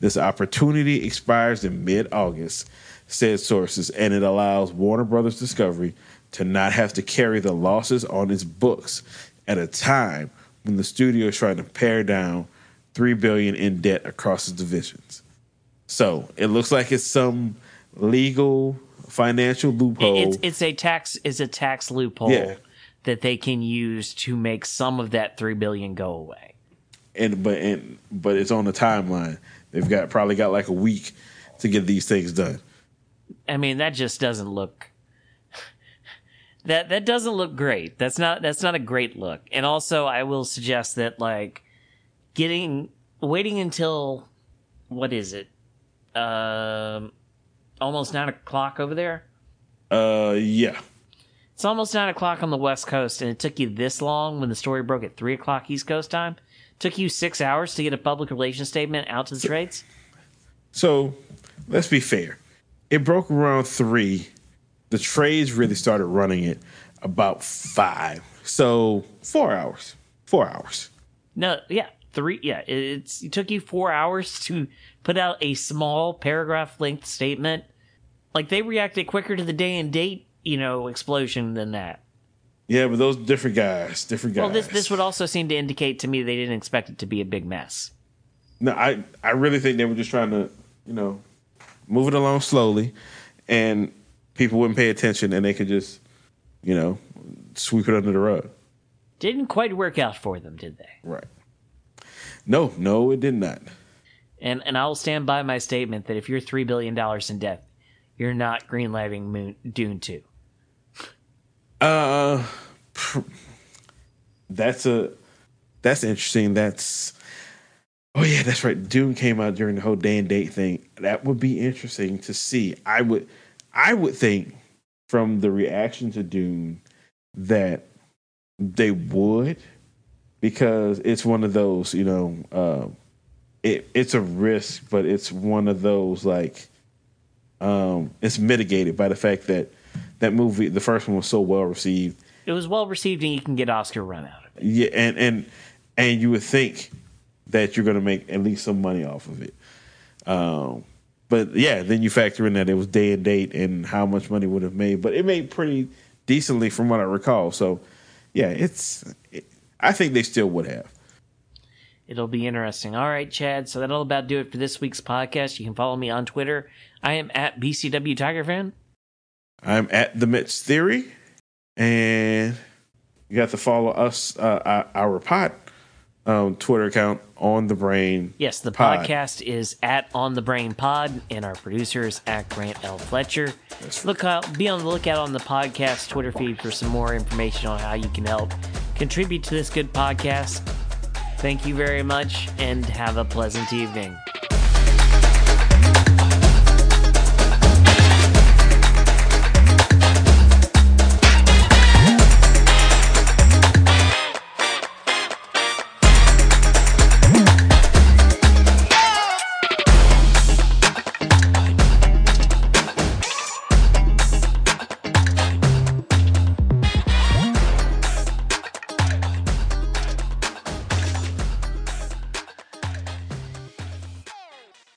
This opportunity expires in mid August, said sources, and it allows Warner Brothers Discovery to not have to carry the losses on its books at a time when the studio is trying to pare down three billion in debt across its divisions. So it looks like it's some legal financial loophole. It's, it's a tax. It's a tax loophole yeah. that they can use to make some of that three billion go away. And but and but it's on the timeline. They've got probably got like a week to get these things done. I mean, that just doesn't look. That that doesn't look great. That's not that's not a great look. And also, I will suggest that like getting waiting until what is it? Um, almost nine o'clock over there. Uh, yeah. It's almost nine o'clock on the West Coast, and it took you this long when the story broke at three o'clock East Coast time. It took you six hours to get a public relations statement out to the trades. So, let's be fair. It broke around three. The trades really started running it about five. So four hours. Four hours. No, yeah, three yeah it's it took you four hours to put out a small paragraph length statement like they reacted quicker to the day and date you know explosion than that yeah but those different guys different guys well this this would also seem to indicate to me they didn't expect it to be a big mess no i i really think they were just trying to you know move it along slowly and people wouldn't pay attention and they could just you know sweep it under the rug didn't quite work out for them did they right no, no, it did not. And and I'll stand by my statement that if you're three billion dollars in debt, you're not greenlighting Moon, Dune two. Uh, that's a that's interesting. That's oh yeah, that's right. Dune came out during the whole day and date thing. That would be interesting to see. I would I would think from the reaction to Dune that they would because it's one of those, you know, uh, it it's a risk, but it's one of those like um, it's mitigated by the fact that that movie, the first one was so well received. It was well received, and you can get Oscar run out of it. Yeah, and and and you would think that you're going to make at least some money off of it. Um, but yeah, then you factor in that it was day and date and how much money would have made, but it made pretty decently from what I recall. So yeah, it's. It, I think they still would have. It'll be interesting. All right, Chad. So that'll about do it for this week's podcast. You can follow me on Twitter. I am at BCW Tiger Fan. I'm at the Mets Theory, and you got to follow us, uh, our pod um, Twitter account on the Brain. Yes, the pod. podcast is at On the Brain Pod, and our producer is at Grant L. Fletcher. Look out, be on the lookout on the podcast Twitter feed for some more information on how you can help contribute to this good podcast. Thank you very much, and have a pleasant evening.